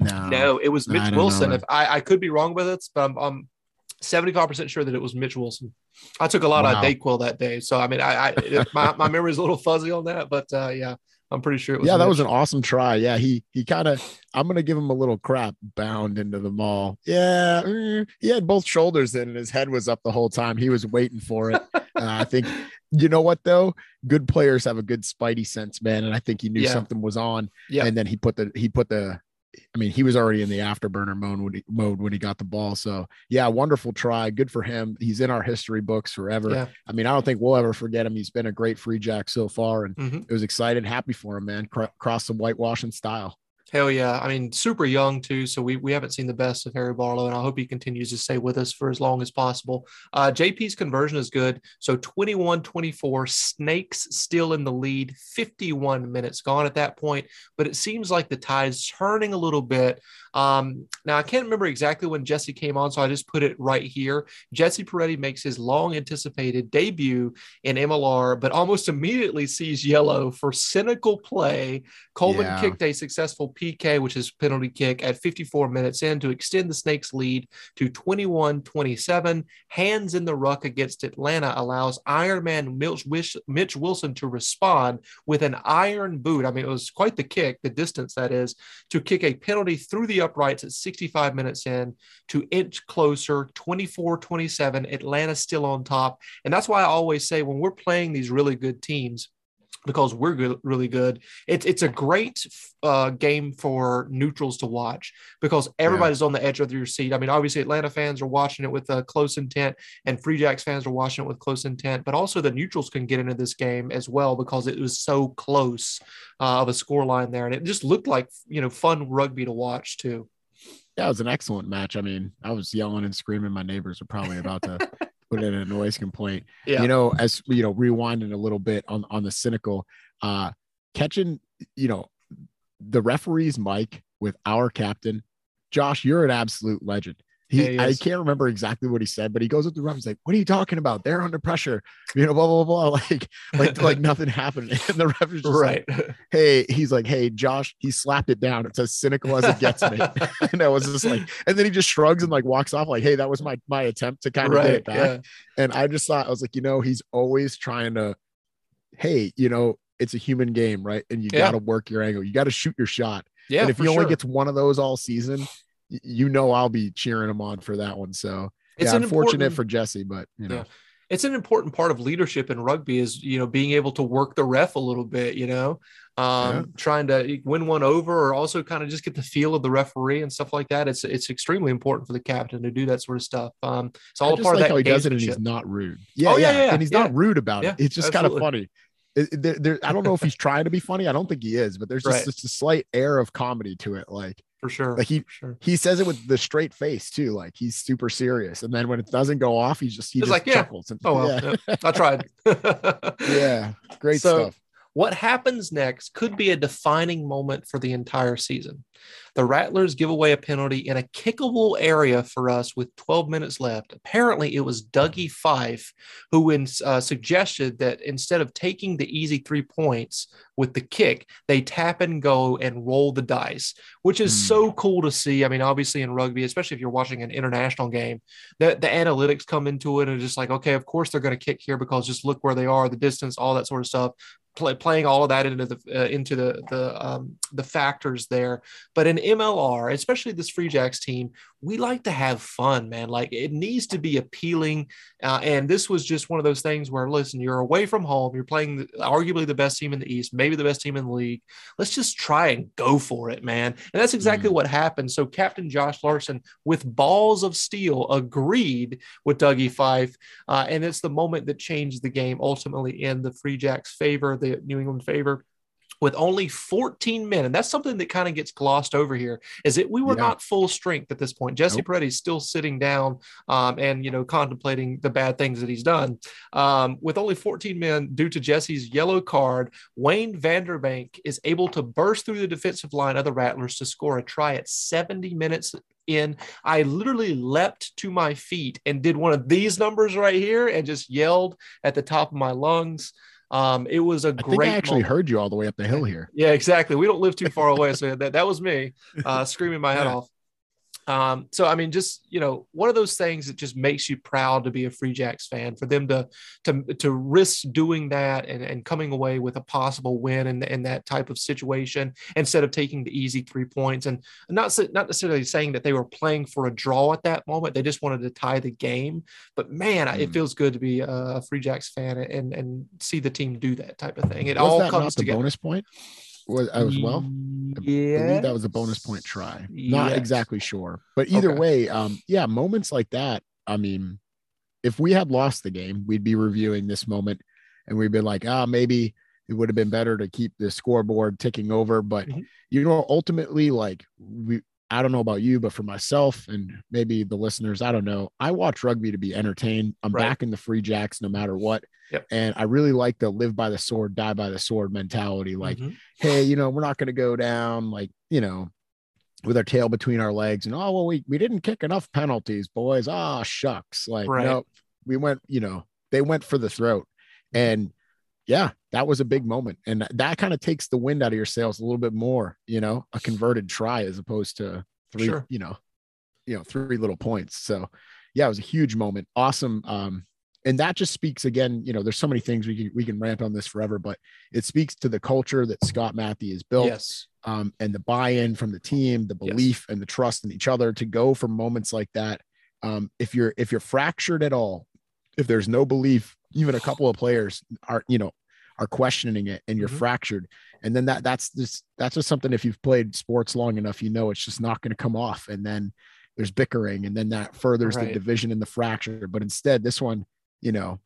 No. No, it was Mitch Wilson. know. If I, I could be wrong with it, but I'm, I'm 75% sure that it was Mitch Wilson. I took a lot Wow. of Dayquil that day. So, I mean, I, I my, my memory is a little fuzzy on that, but uh, yeah, I'm pretty sure it was. yeah, that was an awesome try. Yeah, he he kind of. I'm gonna give him a little crap. Bound into the maul. Yeah, mm, he had both shoulders in, and his head was up the whole time. He was waiting for it. uh, I think. You know what though? Good players have a good spidey sense, man, and I think he knew Yeah. something was on. Yeah. And then he put the he put the. I mean, he was already in the afterburner mode when he, mode when he got the ball. So yeah, wonderful try. Good for him. He's in our history books forever. Yeah. I mean, I don't think we'll ever forget him. He's been a great free jack so far, and Mhm. it was excited, happy for him, man. Cro- cross some whitewashing style. Hell yeah. I mean, super young too. So we, we haven't seen the best of Harry Barlow, and I hope he continues to stay with us for as long as possible. Uh, JP's conversion is good. So 21 24, Snakes still in the lead, 51 minutes gone at that point. But it seems like the tide's turning a little bit. Um, now, I can't remember exactly when Jesse came on, so I just put it right here. Jesse Peretti makes his long anticipated debut in MLR, but almost immediately sees yellow for cynical play. Coleman Yeah. kicked a successful PK, which is penalty kick, at 54 minutes in to extend the Snakes' lead to 21 27. Hands in the ruck against Atlanta allows Ironman Mitch, Wilson to respond with an iron boot. I mean, it was quite the kick, the distance that is, to kick a penalty through the uprights at 65 minutes in to inch closer, 24 27. Atlanta still on top. And that's why I always say when we're playing these really good teams, because we're good, really good. It's it's a great uh, game for neutrals to watch because everybody's on the edge of your seat. I mean, obviously Atlanta fans are watching it with a close intent, and Free Jacks fans are watching it with close intent. But also the neutrals can get into this game as well because it was so close uh, of a score line there, and it just looked like you know fun rugby to watch too. Yeah, it was an excellent match. I mean, I was yelling and screaming. My neighbors are probably about to put in a noise complaint. Yeah. You know, as you know, rewinding a little bit on on the cynical, uh, catching, you know, the referee's mic with our captain, Josh. You're an absolute legend. He, I can't remember exactly what he said, but he goes with the ref. He's like, "What are you talking about? They're under pressure." You know, blah blah blah. blah. Like, like, like nothing happened. And the ref is just like, right. hey, he's like, hey, Josh, he slapped it down. It's as cynical as it gets me. and I was just like, and then he just shrugs and like walks off, like, hey, that was my my attempt to kind of get it back. Yeah. And I just thought, I was like, you know, he's always trying to, hey, you know, it's a human game, right? And you Yeah. got to work your angle, you got to shoot your shot. Yeah. and if he only sure. gets one of those all season, you know, I'll be cheering him on for that one. So It's yeah, unfortunate for Jesse, but you know, Yeah. it's an important part of leadership in rugby is you know being able to work the ref a little bit you know um Yeah. trying to win one over or also kind of just get the feel of the referee and stuff like that it's it's extremely important for the captain to do that sort of stuff um it's I all just part like of how he does it and he's not rude. Yeah, Oh, yeah, yeah, and he's not rude about it. It's just kind of funny. It- there, there- I don't know if he's trying to be funny. I don't think he is, but there's just, Right. just a slight air of comedy to it. Like for sure like he- sure he says it with the straight face too. Like he's super serious, and then when it doesn't go off, he's just he Just just like, yeah. chuckles. And, oh well yeah, yeah, i tried yeah, great So- stuff. what happens next could be a defining moment for the entire season The Rattlers give away a penalty in a kickable area for us with 12 minutes left. Apparently, it was Dougie Fife who in, uh, suggested that instead of taking the easy three points with the kick, they tap and go and roll the dice, which is mm. so cool to see. I mean, obviously in rugby, especially if you're watching an international game, the, the analytics come into it and just like, okay, of course they're going to kick here because just look where they are, the distance, all that sort of stuff play, playing all of that into the uh, into the the um, the factors there. But in MLR, especially this Free Jacks team, we like to have fun, man. Like it needs to be appealing. Uh, and this was just one of those things where, listen, you're away from home, you're playing the, arguably the best team in the East, maybe the best team in the league. Let's just try and go for it, man. And that's exactly mm what happened. So Captain Josh Larsen, with balls of steel, agreed with Dougie Fife, uh, and it's the moment that changed the game ultimately in the Free Jacks' favor the New England favor with only 14 men. And that's something that kind of gets glossed over here is that we were yeah. not full strength at this point. Jesse nope. Peretti's still sitting down um, and, you know, contemplating the bad things that he's done. Um, with only 14 men due to Jesse's yellow card, Wayne Vanderbank is able to burst through the defensive line of the Rattlers to score a try at 70 minutes in. I literally leapt to my feet and did one of these numbers right here and just yelled at the top of my lungs. Um, it was a I great. I actually moment. heard you all the way up the hill here. Yeah, exactly. We don't live too far away, so that that was me uh, screaming my head off. Um, so I mean, just you know, one of those things that just makes you proud to be a Free Jacks fan. For them to to to risk doing that and, and coming away with a possible win in, in that type of situation instead of taking the easy three points, and not not necessarily saying that they were playing for a draw at that moment. They just wanted to tie the game. But man, mm. it feels good to be a Free Jacks fan and and see the team do that type of thing. It Was all comes not the together. bonus point was as well. Yeah, that was a bonus point try. Not yes. exactly sure, but either okay. way, um, yeah, moments like that. I mean, if we had lost the game, we'd be reviewing this moment, and we'd be like, ah, maybe it would have been better to keep the scoreboard ticking over. But mm-hmm. you know, ultimately, like we, I don't know about you, but for myself and maybe the listeners, I don't know. I watch rugby to be entertained. I'm right. back in the free jacks no matter what. Yep. And I really like the live by the sword, die by the sword mentality. Like, mm-hmm. hey, you know, we're not going to go down like, you know, with our tail between our legs and oh well we, we didn't kick enough penalties boys ah oh, shucks like right. no we went you know they went for the throat and yeah that was a big moment and that kind of takes the wind out of your sails a little bit more you know a converted try as opposed to three sure. you know you know three little points so yeah it was a huge moment awesome um and that just speaks again you know there's so many things we can we can rant on this forever but it speaks to the culture that Scott Mathie has built yes. um, and the buy-in from the team the belief yes. and the trust in each other to go for moments like that um, if you're if you're fractured at all if there's no belief even a couple of players are you know are questioning it and you're mm-hmm. fractured and then that that's just that's just something if you've played sports long enough you know it's just not going to come off and then there's bickering and then that furthers right. the division and the fracture but instead this one you know,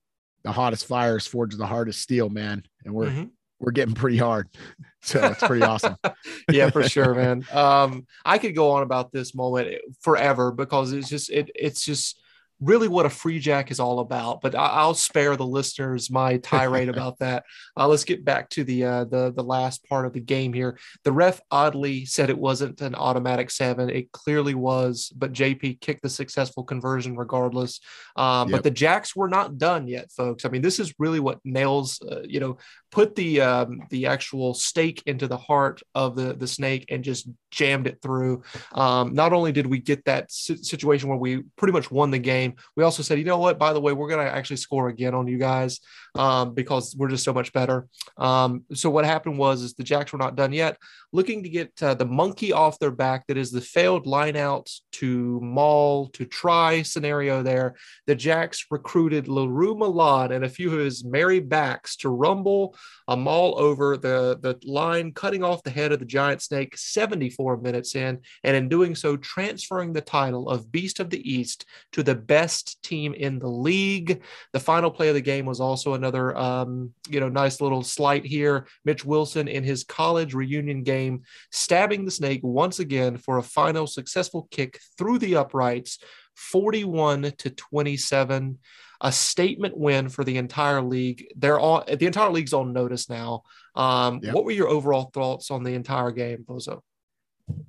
the hottest fires forge the hardest steel, man. And we're mm-hmm. we're getting pretty hard. So it's pretty awesome. yeah, for sure, man. Um, I could go on about this moment forever because it's just it it's just really what a free jack is all about. But I, will spare the listeners my tirade about that. Uh, let's get back to the uh, the the last part of the game here. The ref oddly said it wasn't an automatic seven. It clearly was, but JP kicked the successful conversion regardless. Um, yep. But the Jacks were not done yet, folks. I mean, this is really what nails uh, you know put the um, the actual stake into the heart of the the snake and just jammed it through. Um, not only did we get that situation where we pretty much won the game, we also said, you know what? By the way, we're going to actually score again on you guys um, because we're just so much better. Um, so what happened was is the Jacks were not done yet, looking to get uh, the monkey off their back. That is the failed line out to maul to try scenario. There, the Jacks recruited Le Roux Malan and a few of his merry backs to rumble a maul over the the line, cutting off the head of the giant snake 74 minutes in, and in doing so, transferring the title of Beast of the East to the best team in the league. The final play of the game was also another, um, you know, nice little slight here. Mitch Wilson in his college reunion game, stabbing the snake once again for a final successful kick through the uprights, 41 to 27 a statement win for the entire league. They're all the entire league's on notice now. Um, What were your overall thoughts on the entire game, Bozo?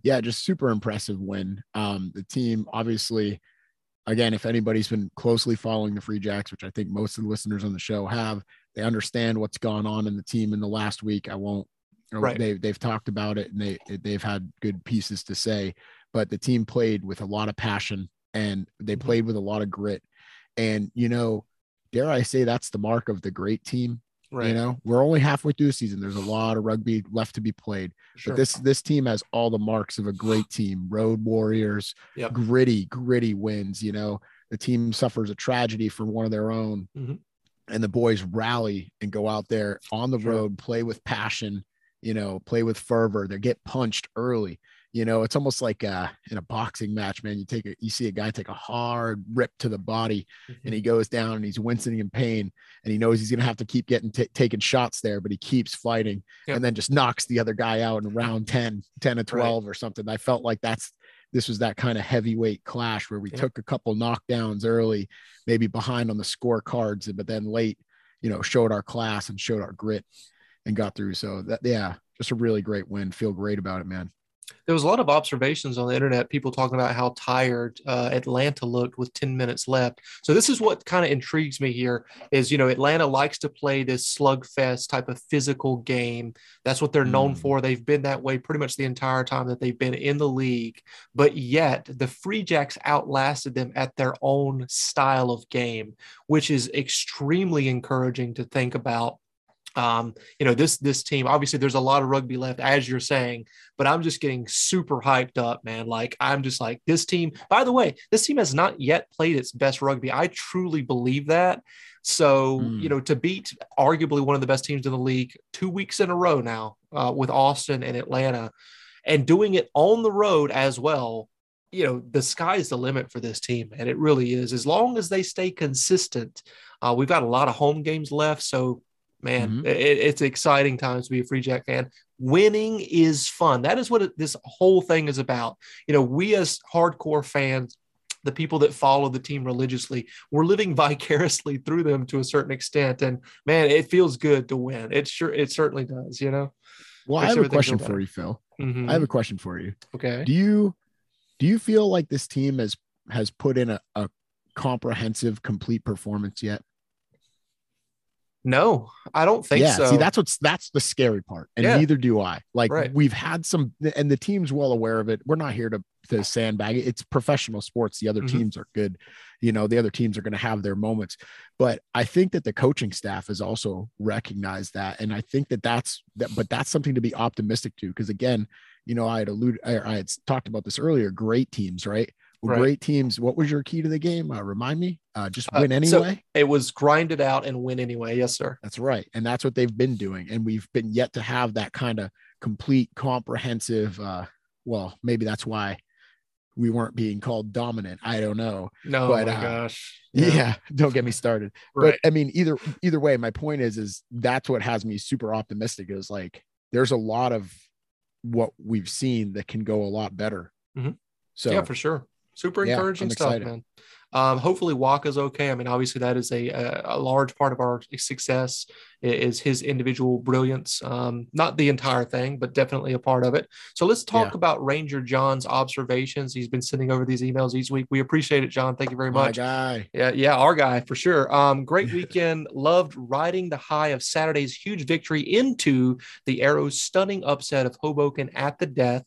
yeah, just super impressive win. Um, the team obviously, again, if anybody's been closely following the Free Jacks, which I think most of the listeners on the show have, they understand what's gone on in the team in the last week. I won't. Right. They've they've talked about it and they they've had good pieces to say, but the team played with a lot of passion and they Mhm. played with a lot of grit. And you know, dare I say that's the mark of the great team. You know, we're only halfway through the season. There's a lot of rugby left to be played. Sure. But this this team has all the marks of a great team. Road warriors, Yep. gritty, gritty wins. You know, the team suffers a tragedy from one of their own, Mhm. and the boys rally and go out there on the Sure. road, play with passion. You know, play with fervor. They get punched early. You know, it's almost like uh, in a boxing match, man. You take a, you see a guy take a hard rip to the body, and he goes down and he's wincing in pain and he knows he's going to have to keep getting ta taking shots there but he keeps fighting Yep. and then just knocks the other guy out in round 10 10 to 12 or something i felt like that's this was that kind of heavyweight clash where we Yep. took a couple knockdowns early maybe behind on the scorecards but then late you know showed our class and showed our grit and got through so that yeah just a really great win feel great about it man there was a lot of observations on the internet people talking about how tired uh, atlanta looked with 10 minutes left. So this is what kind of intrigues me here is you know atlanta likes to play this slugfest type of physical game. That's what they're known Mm. for. They've been that way pretty much the entire time that they've been in the league. But yet the free jacks outlasted them at their own style of game which is extremely encouraging to think about um, you know this this team obviously there's a lot of rugby left as you're saying but i'm just getting super hyped up man. Like i'm just like this team by the way this team has not yet played its best rugby. I truly believe that. So Hmm. you know to beat arguably one of the best teams in the league two weeks in a row now uh, with austin and atlanta and doing it on the road as well you know the sky's the limit for this team and it really is. As long as they stay consistent uh, we've got a lot of home games left so man Mhm. it, it's exciting times to be a free jack fan. Winning is fun. That is what it, this whole thing is about. You know we as hardcore fans the people that follow the team religiously we're living vicariously through them to a certain extent. And man it feels good to win. It sure it certainly does you know? Well i have a question for you phil. Mhm. i have a question for you. Okay. Do you do you feel like this team has has put in a, a comprehensive complete performance yet no i don't think yeah so. see that's what's that's the scary part and Yeah. neither do i. Like Right. we've had some and the team's well aware of it. We're not here to to sandbag it. It's professional sports. The other Mhm. teams are good. You know the other teams are going to have their moments. But i think that the coaching staff has also recognized that and i think that that's that but that's something to be optimistic to because again you know i had alluded I, had talked about this earlier great teams right Right. great teams what was your key to the game uh, remind me uh, just Uh, win so- anyway it was grind it out and win anyway yes sir that's right. And that's what they've been doing. And we've been yet to have that kind of complete, comprehensive, uh, well, maybe that's why we weren't being called dominant. I don't know. no But, my uh, gosh Yeah. don't get me started. right But I mean, either either way, my point is, is that's what has me super optimistic is like there's a lot of what we've seen that can go a lot better. Mhm. So yeah, for sure. Super Yeah, encouraging I'm stuff, excited. man. Um, hopefully Waaka's okay. I mean, obviously that is a, a, large part of our success is his individual brilliance. Um, not the entire thing, but definitely a part of it. So let's talk Yeah. about Ranger John's observations. He's been sending over these emails each week. We appreciate it, John. Thank you very much. my guy. Yeah, yeah, our guy for sure. Um, great weekend. Loved riding the high of Saturday's huge victory into the Arrows' stunning upset of Hoboken at the death.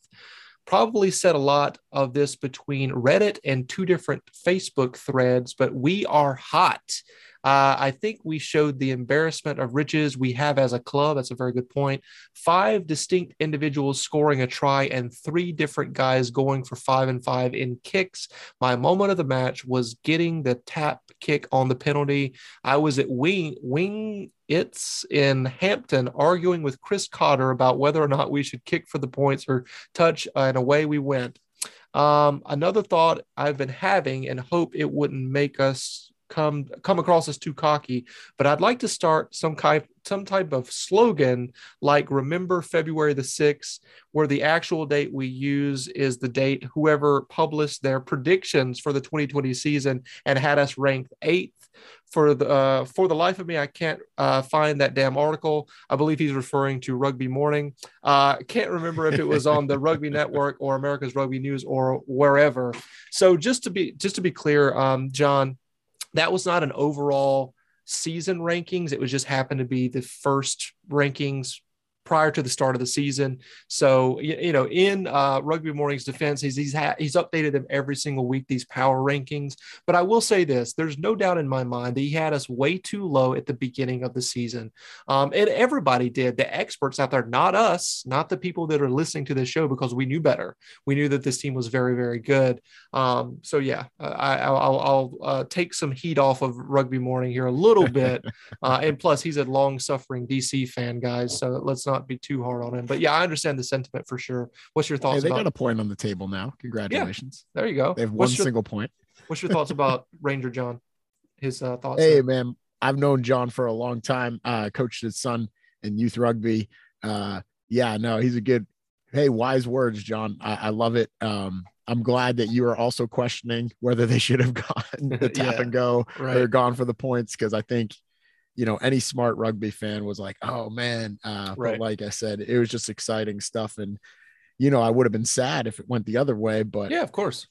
Probably said a lot of this between Reddit and two different Facebook threads, but we are hot. Uh, I think we showed the embarrassment of riches we have as a club. That's a very good point. Five distinct individuals scoring a try and three different guys going for five and five in kicks. My moment of the match was getting the tap kick on the penalty. I was at Wing Wing It's in Hampton arguing with Chris Cotter about whether or not we should kick for the points or touch, and away we went. Um, another thought I've been having and hope it wouldn't make us come come across as too cocky, but I'd like to start some kind some type of slogan like remember February the 6th, where the actual date we use is the date whoever published their predictions for the 2020 season and had us ranked eighth for the uh, for the life of me, I can't uh, find that damn article. I believe he's referring to Rugby Morning. Uh, can't remember if it was on the Rugby Network or America's Rugby News or wherever. So just to be just to be clear, um, John, that was not an overall season rankings. It was just happened to be the first rankings prior to the start of the season. So you, know, in uh, Rugby Morning's defense, he's he's ha- he's updated them every single week these power rankings. But I will say this: there's no doubt in my mind that he had us way too low at the beginning of the season, um, and everybody did. The experts out there, not us, not the people that are listening to this show, because we knew better. We knew that this team was very very good. Um, so yeah, I, will I'll uh, take some heat off of Rugby Morning here a little bit, uh, and plus he's a long suffering DC fan, guys. So let's not not be too hard on him. But yeah, I understand the sentiment for sure. What's your thoughts? Hey, they about... got a point on the table now. Congratulations. Yeah, there you go. They have one single point. What's your thoughts about Ranger John? His uh, thoughts. Hey, there? man, I've known John for a long time. Uh, coached his son in youth rugby. Uh, yeah, no, he's a good. Hey, wise words, John. I, I love it. Um, I'm glad that you are also questioning whether they should have gone the tap yeah, and go right. or gone for the points because I think you know, any smart rugby fan was like, oh man. Uh, right. But like I said, it was just exciting stuff. And, you know, I would have been sad if it went the other way, but yeah, of course.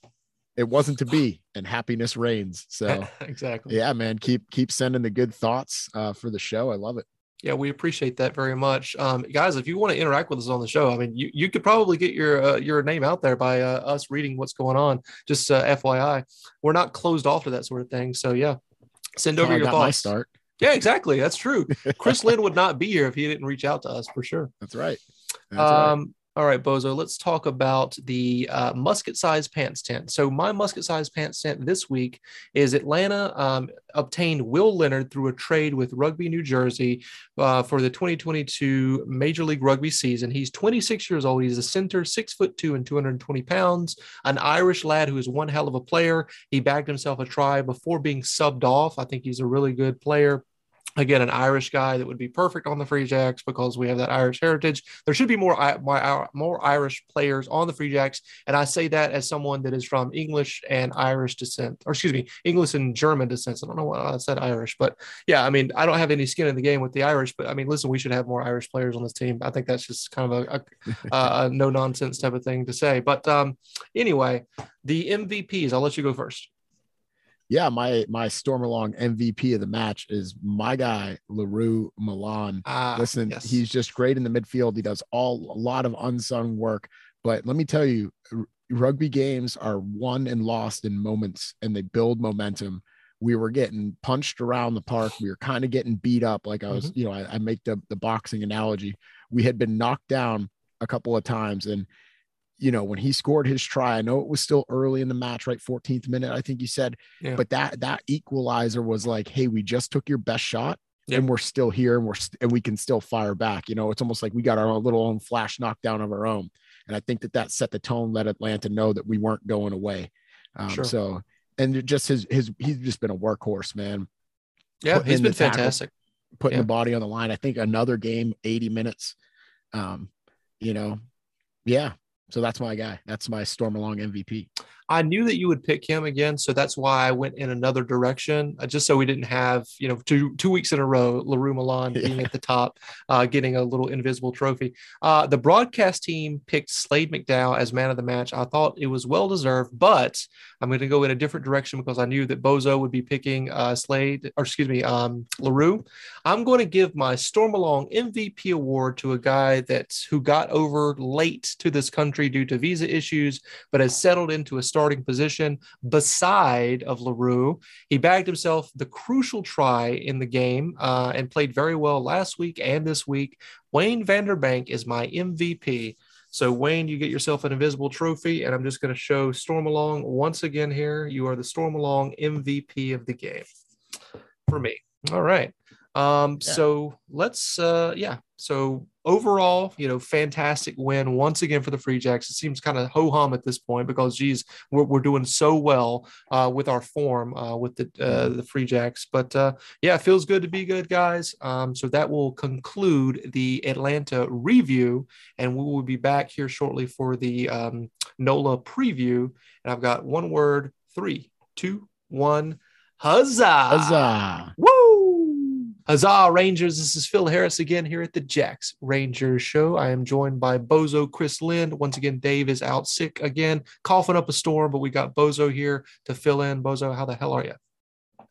It wasn't to be and happiness reigns. So exactly. Yeah, man. Keep keep sending the good thoughts uh, for the show. I love it. Yeah, we appreciate that very much, um, guys. If you want to interact with us on the show, I mean, you, you could probably get your uh, your name out there by uh, us reading what's going on. Just uh, FYI, we're not closed off to that sort of thing. So yeah, send over your thoughts. start. Yeah, exactly. That's true. Chris Lind would not be here if he didn't reach out to us for sure. That's right. That's um, right. All right, Bozo, let's talk about the uh, musket size pants tent. So, my musket size pants tent this week is Atlanta um, obtained Will Leonard through a trade with Rugby New Jersey uh, for the 2022 Major League Rugby season. He's 26 years old. He's a center, six foot two and 220 pounds, an Irish lad who is one hell of a player. He bagged himself a try before being subbed off. I think he's a really good player again an irish guy that would be perfect on the free jacks because we have that irish heritage. There should be more more irish players on the free jacks and i say that as someone that is from english and irish descent or excuse me english and german descent. I don't know why i said irish but yeah i mean i don't have any skin in the game with the irish but i mean listen we should have more irish players on this team. I think that's just kind of a, a, a no nonsense type of thing to say. But um anyway the mvps i'll let you go first yeah, my my Stormalong MVP of the match is my guy Le Malan. Ah, Listen, yes. he's just great in the midfield. He does all a lot of unsung work. But let me tell you, rugby games are won and lost in moments, and they build momentum. We were getting punched around the park. We were kind of getting beat up. Like I was, mm-hmm. you know, I, I make the the boxing analogy. We had been knocked down a couple of times, and you know, when he scored his try, I know it was still early in the match, right? 14th minute, I think you said, yeah. but that that equalizer was like, hey, we just took your best shot yep. and we're still here and we're st- and we can still fire back. You know, it's almost like we got our own little own flash knockdown of our own. And I think that that set the tone, let Atlanta know that we weren't going away. Um, sure. So, and just his his he's just been a workhorse, man. Yeah, Putting he's been fantastic. Putting yeah. the body on the line. I think another game, 80 minutes. Um, you know, yeah, so that's my guy. That's my Stormalong MVP. I knew that you would pick him again, so that's why I went in another direction, uh, just so we didn't have you know two two weeks in a row, Le Roux Malan being at the top, uh, getting a little invisible trophy. Uh, the broadcast team picked Slade McDowell as man of the match. I thought it was well deserved, but I'm going to go in a different direction because I knew that Bozo would be picking uh, Slade, or excuse me, um, Le Roux. I'm going to give my Stormalong MVP award to a guy that's who got over late to this country due to visa issues, but has settled into a starting position beside of Le Roux. He bagged himself the crucial try in the game uh, and played very well last week and this week. Wayne Vanderbank is my MVP. So, Wayne, you get yourself an invisible trophy, and I'm just going to show Stormalong once again here. You are the Stormalong MVP of the game for me. All right. Um, Yeah. so let's uh yeah. So overall, you know, fantastic win once again for the Free Jacks. It seems kind of ho hum at this point because geez, we're, we're doing so well uh with our form uh with the uh the Free Jacks. But uh yeah, it feels good to be good, guys. Um, so that will conclude the Atlanta review, and we will be back here shortly for the um NOLA preview. And I've got one word, three, two, one, huzzah! Huzzah. Woo! Huzzah, Rangers. This is Phil Harris again here at the Jacks Rangers show. I am joined by Bozo Chris Lind. Once again, Dave is out sick again, coughing up a storm, but we got Bozo here to fill in. Bozo, how the hell are you?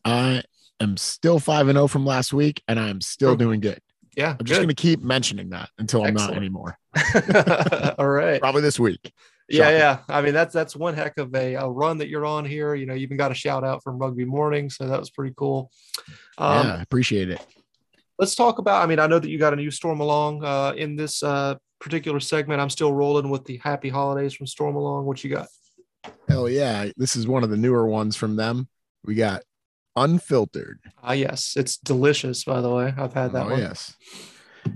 I am still 5 and 0 from last week, and I'm still doing good. Yeah, I'm just going to keep mentioning that until I'm not anymore. All right. Probably this week. Yeah, Shocking. yeah. I mean, that's that's one heck of a, a run that you're on here. You know, you even got a shout out from Rugby Morning, so that was pretty cool. Um, yeah, I appreciate it. let's talk about. I mean, I know that you got a new Stormalong uh, in this uh, particular segment. I'm still rolling with the Happy Holidays from Stormalong. What you got? Hell yeah. This is one of the newer ones from them. We got unfiltered. Ah, yes, it's delicious. By the way, I've had that oh, one. yes.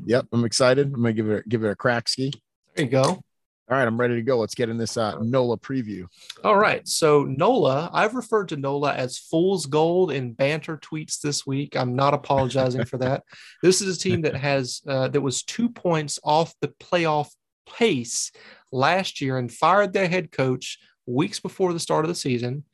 Yep. I'm excited. I'm going to give it, give it a crack ski. There you go. All right. I'm ready to go. Let's get in this uh, NOLA preview. All right. So NOLA, I've referred to NOLA as fool's gold in banter tweets this week. I'm not apologizing for that. This is a team that has uh, that was two points off the playoff pace last year and fired their head coach weeks before the start of the season.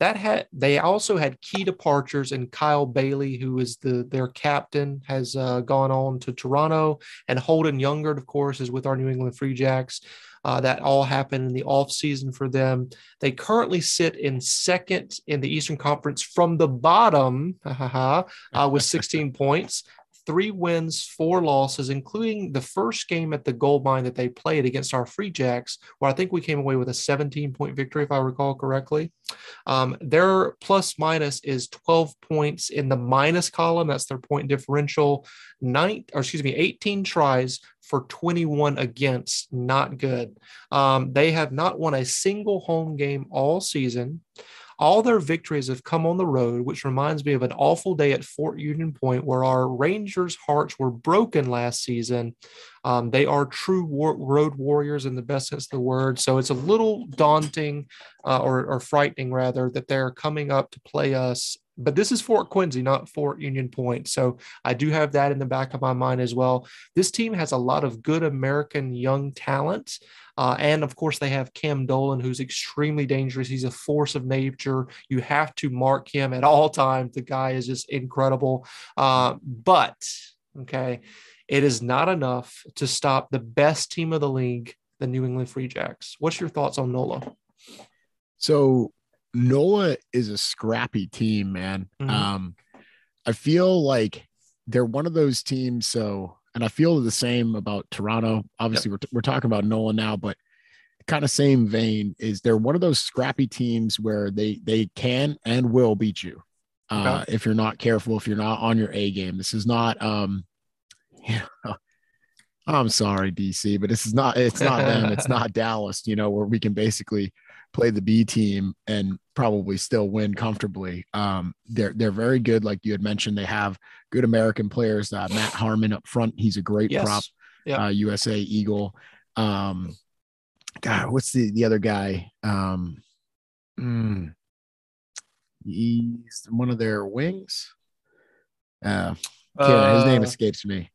That had they also had key departures, and Kyle Baillie, who is the their captain, has uh, gone on to Toronto, and Holden Younger, of course, is with our New England Free Jacks. Uh, that all happened in the off season for them. They currently sit in second in the Eastern Conference from the bottom uh, with 16 points, three wins, four losses, including the first game at the gold mine that they played against our Free Jacks, where I think we came away with a 17 point victory, if I recall correctly. Um, their plus minus is 12 points in the minus column. That's their point differential. Nine, or excuse me, 18 tries for 21 against. Not good. Um, they have not won a single home game all season. All their victories have come on the road, which reminds me of an awful day at Fort Union Point where our Rangers' hearts were broken last season. Um, they are true war- road warriors in the best sense of the word. So it's a little daunting uh, or, or frightening, rather, that they're coming up to play us. But this is Fort Quincy, not Fort Union Point. So I do have that in the back of my mind as well. This team has a lot of good American young talent. Uh, and of course, they have Cam Dolan, who's extremely dangerous. He's a force of nature. You have to mark him at all times. The guy is just incredible. Uh, but, okay, it is not enough to stop the best team of the league, the New England Free Jacks. What's your thoughts on NOLA? So NOLA is a scrappy team, man. Mhm. Um, I feel like they're one of those teams. So, and I feel the same about Toronto. Obviously, we're, we're talking about NOLA now, but kind of same vein is they're one of those scrappy teams where they they can and will beat you uh, if you're not careful, if you're not on your A game. This is not um, you know, I'm sorry, DC, but this is not it's not them, it's not Dallas, you know, where we can basically play the B team and probably still win comfortably. Um, they're they're very good, like you had mentioned. They have good American players. Uh, Matt Harmon up front, he's a great Yes. prop. Yeah. Uh, USA Eagle. Um, God, what's the the other guy? Um, mm, he's one of their wings. Uh, Karen, his name Uh, escapes me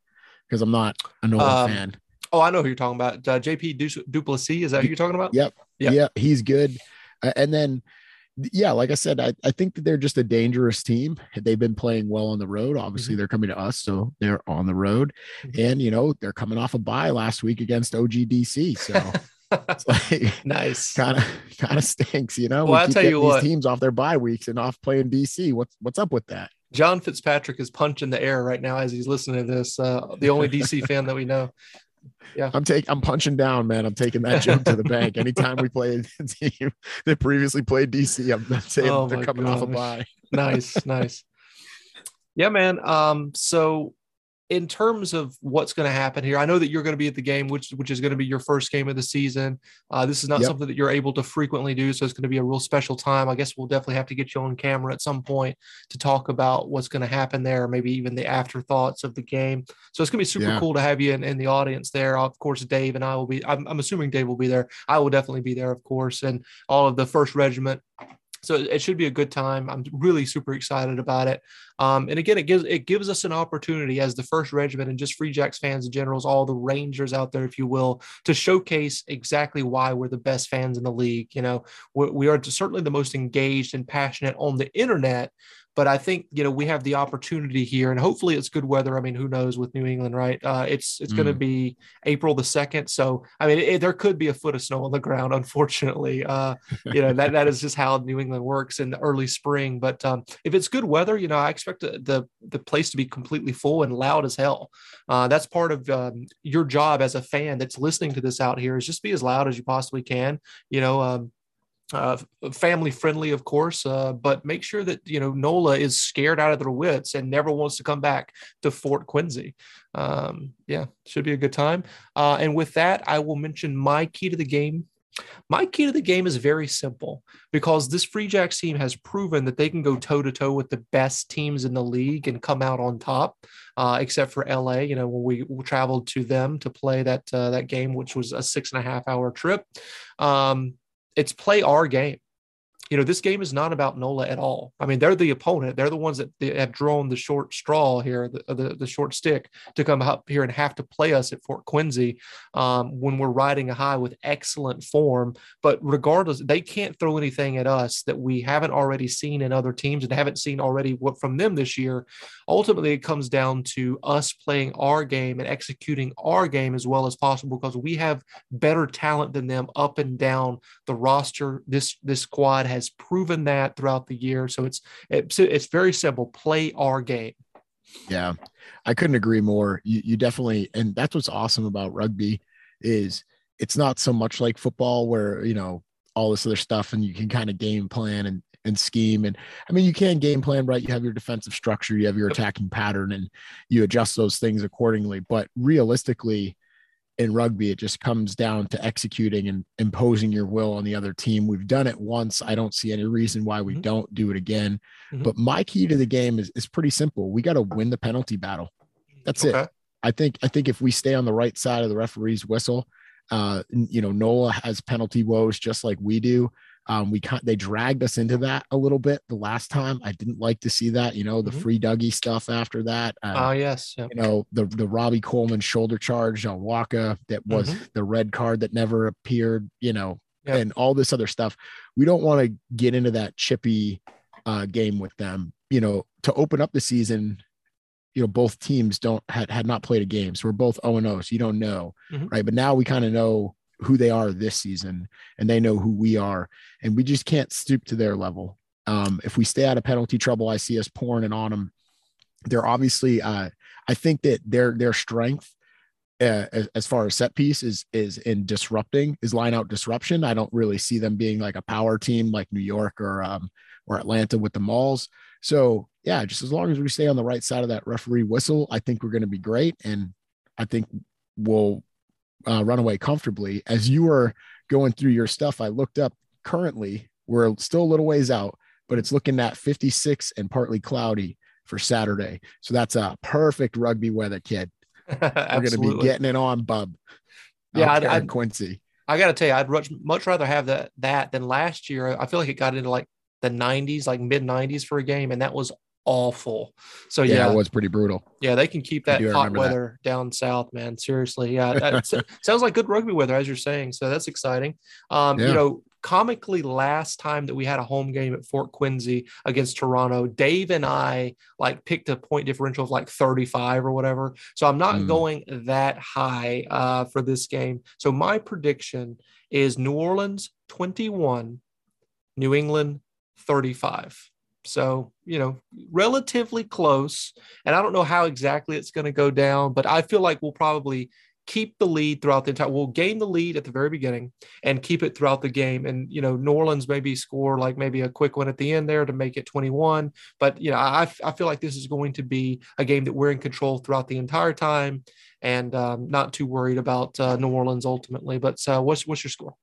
because I'm not a NOLA Um, fan. Oh, I know who you're talking about. Uh, JP Du- Duplessis. Is that who you're talking about? Yep. Yeah. Yeah, he's good. And then, yeah, like I said, I, I think that they're just a dangerous team. They've been playing well on the road. Obviously, they're coming to us, so they're on the road. Mhm. And, you know, they're coming off a bye last week against OGDC. So it's like, nice. kind of kind of stinks, you know. Well, I'll tell you these what. teams off their bye weeks and off playing DC. What's what's up with that? John Fitzpatrick is punching the air right now as he's listening to this. Uh, the only DC fan that we know. I'm taking I'm punching down, man. I'm taking that joke to the bank. Anytime we play a team that previously played DC, I'm saying Oh they're coming off a gosh. bye. Nice, nice. Yeah, man. Um, so in terms of what's going to happen here, I know that you're going to be at the game, which which is going to be your first game of the season. Uh, this is not Yep. something that you're able to frequently do, so it's going to be a real special time. I guess we'll definitely have to get you on camera at some point to talk about what's going to happen there, maybe even the afterthoughts of the game. So it's going to be super Yeah. cool to have you in, in the audience there. Of course, Dave and I will be. I'm, I'm assuming Dave will be there. I will definitely be there, of course, and all of the first regiment. So it should be a good time. I'm really super excited about it. Um, and again, it gives it gives us an opportunity as the first regiment and just Free Jacks fans and generals, all the Rangers out there, if you will, to showcase exactly why we're the best fans in the league. You know, we, we are certainly the most engaged and passionate on the internet. But I think you know we have the opportunity here, and hopefully it's good weather. I mean, who knows with New England, right? Uh, it's it's going to Mm. be April the second, so I mean, it, there could be a foot of snow on the ground. Unfortunately, uh, you know that that is just how New England works in the early spring. But um, if it's good weather, you know, I expect the the, the place to be completely full and loud as hell. Uh, that's part of um, your job as a fan that's listening to this out here is just be as loud as you possibly can. You know. Um, uh, family friendly, of course, uh, but make sure that you know Nola is scared out of their wits and never wants to come back to Fort Quincy. Um, yeah, should be a good time. Uh, and with that, I will mention my key to the game. My key to the game is very simple because this Free Jacks team has proven that they can go toe to toe with the best teams in the league and come out on top. Uh, except for LA, you know, when we traveled to them to play that uh, that game, which was a six and a half hour trip. Um, it's play our game. You know, this game is not about NOLA at all. I mean, they're the opponent. They're the ones that have drawn the short straw here, the, the, the short stick to come up here and have to play us at Fort Quincy um, when we're riding a high with excellent form. But regardless, they can't throw anything at us that we haven't already seen in other teams and haven't seen already what from them this year. Ultimately, it comes down to us playing our game and executing our game as well as possible because we have better talent than them up and down the roster. This this squad has proven that throughout the year. So it's it's, it's very simple. Play our game. Yeah, I couldn't agree more. You, you definitely, and that's what's awesome about rugby is it's not so much like football where you know all this other stuff and you can kind of game plan and and scheme and I mean you can game plan right. You have your defensive structure, you have your attacking pattern, and you adjust those things accordingly. But realistically, in rugby, it just comes down to executing and imposing your will on the other team. We've done it once. I don't see any reason why we Mhm. don't do it again. Mhm. But my key to the game is, is pretty simple. We got to win the penalty battle. That's it. I think I think if we stay on the right side of the referee's whistle, uh, you know, Nola has penalty woes just like we do. Um, we can't, they dragged us into that a little bit the last time. I didn't like to see that, you know, the Mhm. free Dougie stuff after that. Uh, Ah, yes. Yeah. you know, the the Robbie Coleman shoulder charge on Waaka that was the red card that never appeared, you know, Yep. and all this other stuff. We don't want to get into that chippy uh, game with them, you know, to open up the season. You know, both teams don't had had not played a game, so we're both 0 and 0. So you don't know, Mhm. right? But now we kind of know who they are this season, and they know who we are, and we just can't stoop to their level. Um, if we stay out of penalty trouble, I see us pouring it on them. They're obviously, uh, I think that their their strength uh, as, as far as set piece is is in disrupting is line out disruption. I don't really see them being like a power team like New York or um, or Atlanta with the mauls So yeah, just as long as we stay on the right side of that referee whistle, I think we're going to be great, and I think we'll uh, run away comfortably. As you were going through your stuff, I looked up. Currently, we're still a little ways out, but it's looking at 56 and partly cloudy for Saturday. So that's a perfect rugby weather, kid. We're going to be getting it on, bub. Yeah, I'd- I'd- Quincy. I got to tell you, I'd much, much rather have that that than last year. I feel like it got into like the 90s, like mid 90s for a game, and that was awful. So Yeah, yeah, it was pretty brutal. yeah, they can keep that hot remember that. weather down south, man. Seriously, yeah, that sounds like good rugby weather as you're saying. So that's exciting. Um, Yeah. you know, comically, last time that we had a home game at Fort Quincy against Toronto, Dave and I like picked a point differential of like 35 or whatever. So I'm not Mm. going that high uh, for this game. So my prediction is New Orleans 21, New England 35. So, you know, relatively close. And I don't know how exactly it's going to go down, but I feel like we'll probably keep the lead throughout the entire. We'll gain the lead at the very beginning and keep it throughout the game. And you know, New Orleans maybe score like maybe a quick one at the end there to make it 21. But you know, I I feel like this is going to be a game that we're in control throughout the entire time, and um, not too worried about uh, New Orleans ultimately. But uh, what's what's your score?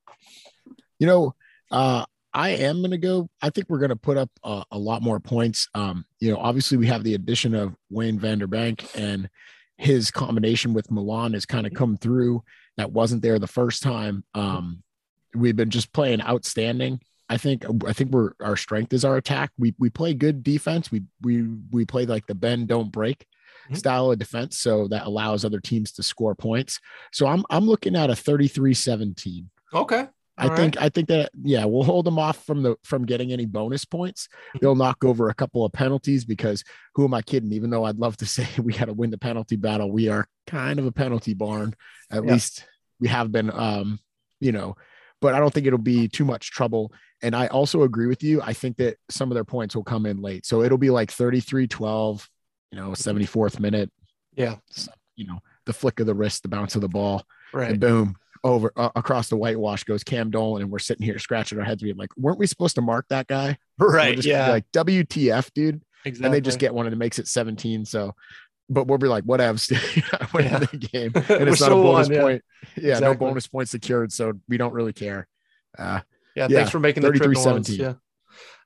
You know, uh, I am going to go. I think we're going to put up a, a, lot more points. Um, you know, obviously we have the addition of Wayne van der Bank and his combination with Malan has kind of come through. That wasn't there the first time. Um, we've been just playing outstanding. I think I think we're our strength is our attack. We we play good defense. We we we play like the bend don't break mm-hmm. style of defense, so that allows other teams to score points. So I'm I'm looking at a 33-17. Okay. I All think right. I think that yeah, we'll hold them off from the from getting any bonus points. Mm-hmm. They'll knock over a couple of penalties because who am I kidding? Even though I'd love to say we got to win the penalty battle, we are kind of a penalty barn. At yeah. least we have been um, you know, but I don't think it'll be too much trouble. And I also agree with you. I think that some of their points will come in late. So it'll be like 33-12, you know, 74th minute. Yeah. You know, the flick of the wrist, the bounce of the ball, right. and boom, over uh, across the whitewash goes Cam Dolan, and we're sitting here scratching our heads, being like, "Weren't we supposed to mark that guy?" Right? Yeah. Like WTF, dude. Exactly. And they just get one, and it makes it 17. So, but we'll be like, "Whatevs." win yeah. the game, and it's not a bonus on, point. Yeah, yeah exactly. no bonus points secured, so we don't really care. Uh, yeah, yeah, thanks for making the trip. 17. Yeah.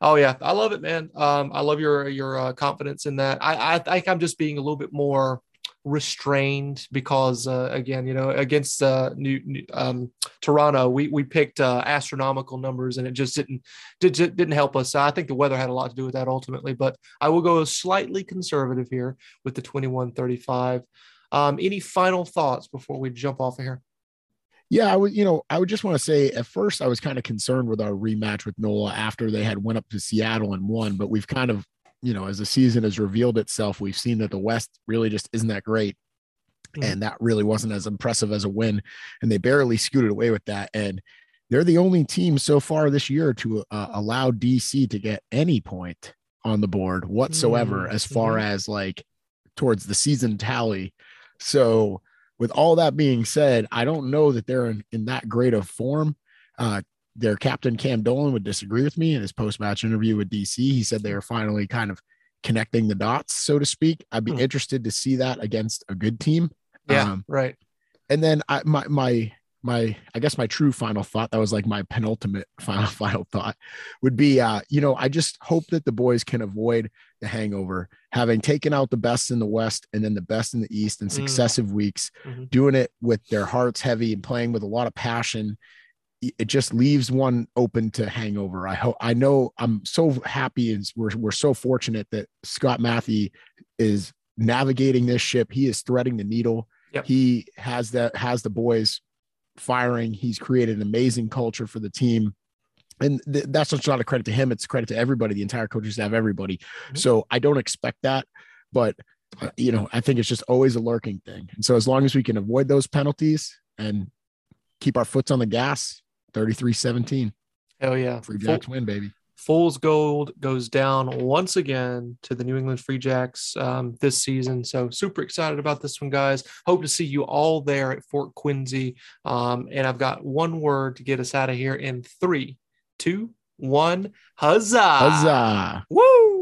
Oh yeah, I love it, man. Um, I love your your uh, confidence in that. I I think I'm just being a little bit more restrained because uh, again you know against uh, New, um, Toronto we we picked uh, astronomical numbers and it just didn't did, didn't help us. I think the weather had a lot to do with that ultimately but I will go slightly conservative here with the 2135 um, any final thoughts before we jump off of here? Yeah, I would, you know, I would just want to say at first I was kind of concerned with our rematch with NOLA after they had went up to Seattle and won, but we've kind of you know, as the season has revealed itself, we've seen that the West really just isn't that great. Mm-hmm. And that really wasn't as impressive as a win. And they barely scooted away with that. And they're the only team so far this year to uh, allow DC to get any point on the board whatsoever, mm-hmm. as far mm-hmm. as like towards the season tally. So, with all that being said, I don't know that they're in, in that great of form. Uh, their captain Cam Dolan would disagree with me in his post-match interview with DC. He said they are finally kind of connecting the dots, so to speak. I'd be hmm. interested to see that against a good team. Yeah, um, right. And then I, my my my I guess my true final thought that was like my penultimate final final thought would be uh you know I just hope that the boys can avoid the hangover having taken out the best in the west and then the best in the east in mm. successive mm. weeks mm-hmm. doing it with their hearts heavy and playing with a lot of passion it just leaves one open to hangover. I hope I know I'm so happy and we're we're so fortunate that Scott Mathie is navigating this ship. He is threading the needle. Yep. He has that has the boys firing. He's created an amazing culture for the team. And th- that's just not a credit to him. It's credit to everybody, the entire coaches have everybody. Mm-hmm. So I don't expect that, but uh, you know, I think it's just always a lurking thing. And so as long as we can avoid those penalties and keep our foots on the gas, 33 17. Hell yeah. Free Jacks win, baby. Fool's Gold goes down once again to the New England Free Jacks um, this season. So super excited about this one, guys. Hope to see you all there at Fort Quincy. Um, and I've got one word to get us out of here in three, two, one. Huzzah! Huzzah! Woo!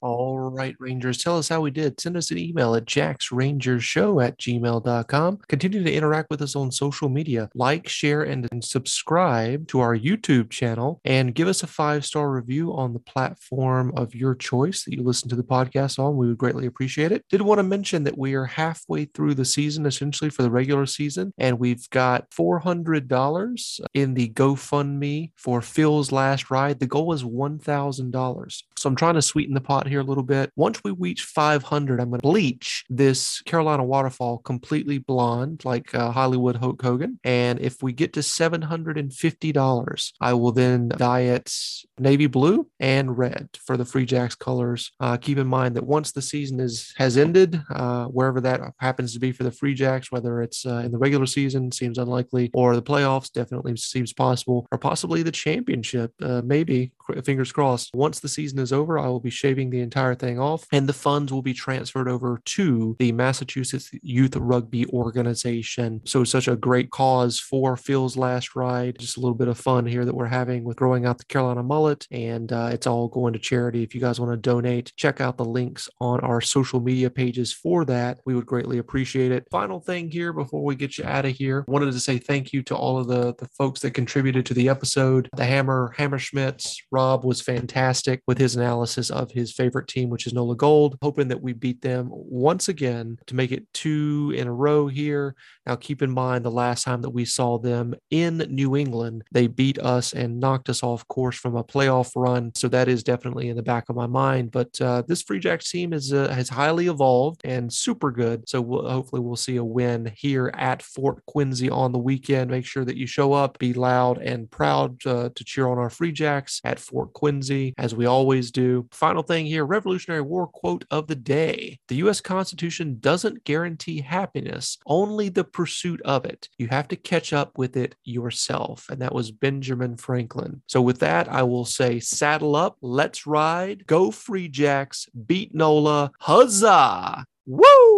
All right, Rangers, tell us how we did. Send us an email at jacksrangershow at gmail.com. Continue to interact with us on social media. Like, share, and, subscribe to our YouTube channel and give us a five star review on the platform of your choice that you listen to the podcast on. We would greatly appreciate it. Did want to mention that we are halfway through the season, essentially for the regular season, and we've got $400 in the GoFundMe for Phil's last ride. The goal is $1,000. So I'm trying to sweeten the pot here a little bit. Once we reach 500, I'm going to bleach this Carolina waterfall completely blonde, like uh, Hollywood Hulk Hogan. And if we get to $750, I will then dye it navy blue and red for the Free Jacks colors. Uh, keep in mind that once the season is has ended, uh, wherever that happens to be for the Free Jacks, whether it's uh, in the regular season, seems unlikely, or the playoffs, definitely seems possible, or possibly the championship, uh, maybe fingers crossed. Once the season is over, I will be shaving the entire thing off, and the funds will be transferred over to the Massachusetts Youth Rugby Organization. So, such a great cause for Phil's last ride. Just a little bit of fun here that we're having with growing out the Carolina mullet, and uh, it's all going to charity. If you guys want to donate, check out the links on our social media pages for that. We would greatly appreciate it. Final thing here before we get you out of here, wanted to say thank you to all of the, the folks that contributed to the episode. The Hammer, Hammerschmidts, Rob was fantastic with his analysis of his favorite team, which is Nola Gold. Hoping that we beat them once again to make it two in a row here. Now, keep in mind the last time that we saw them in New England, they beat us and knocked us off course from a playoff run. So that is definitely in the back of my mind. But uh, this Free Jacks team is uh, has highly evolved and super good. So we'll, hopefully we'll see a win here at Fort Quincy on the weekend. Make sure that you show up, be loud and proud uh, to cheer on our Free Jacks at Fort Quincy, as we always do. Final thing here Revolutionary War quote of the day The U.S. Constitution doesn't guarantee happiness, only the pursuit of it. You have to catch up with it yourself. And that was Benjamin Franklin. So, with that, I will say saddle up, let's ride, go Free Jacks, beat NOLA, huzzah! Woo!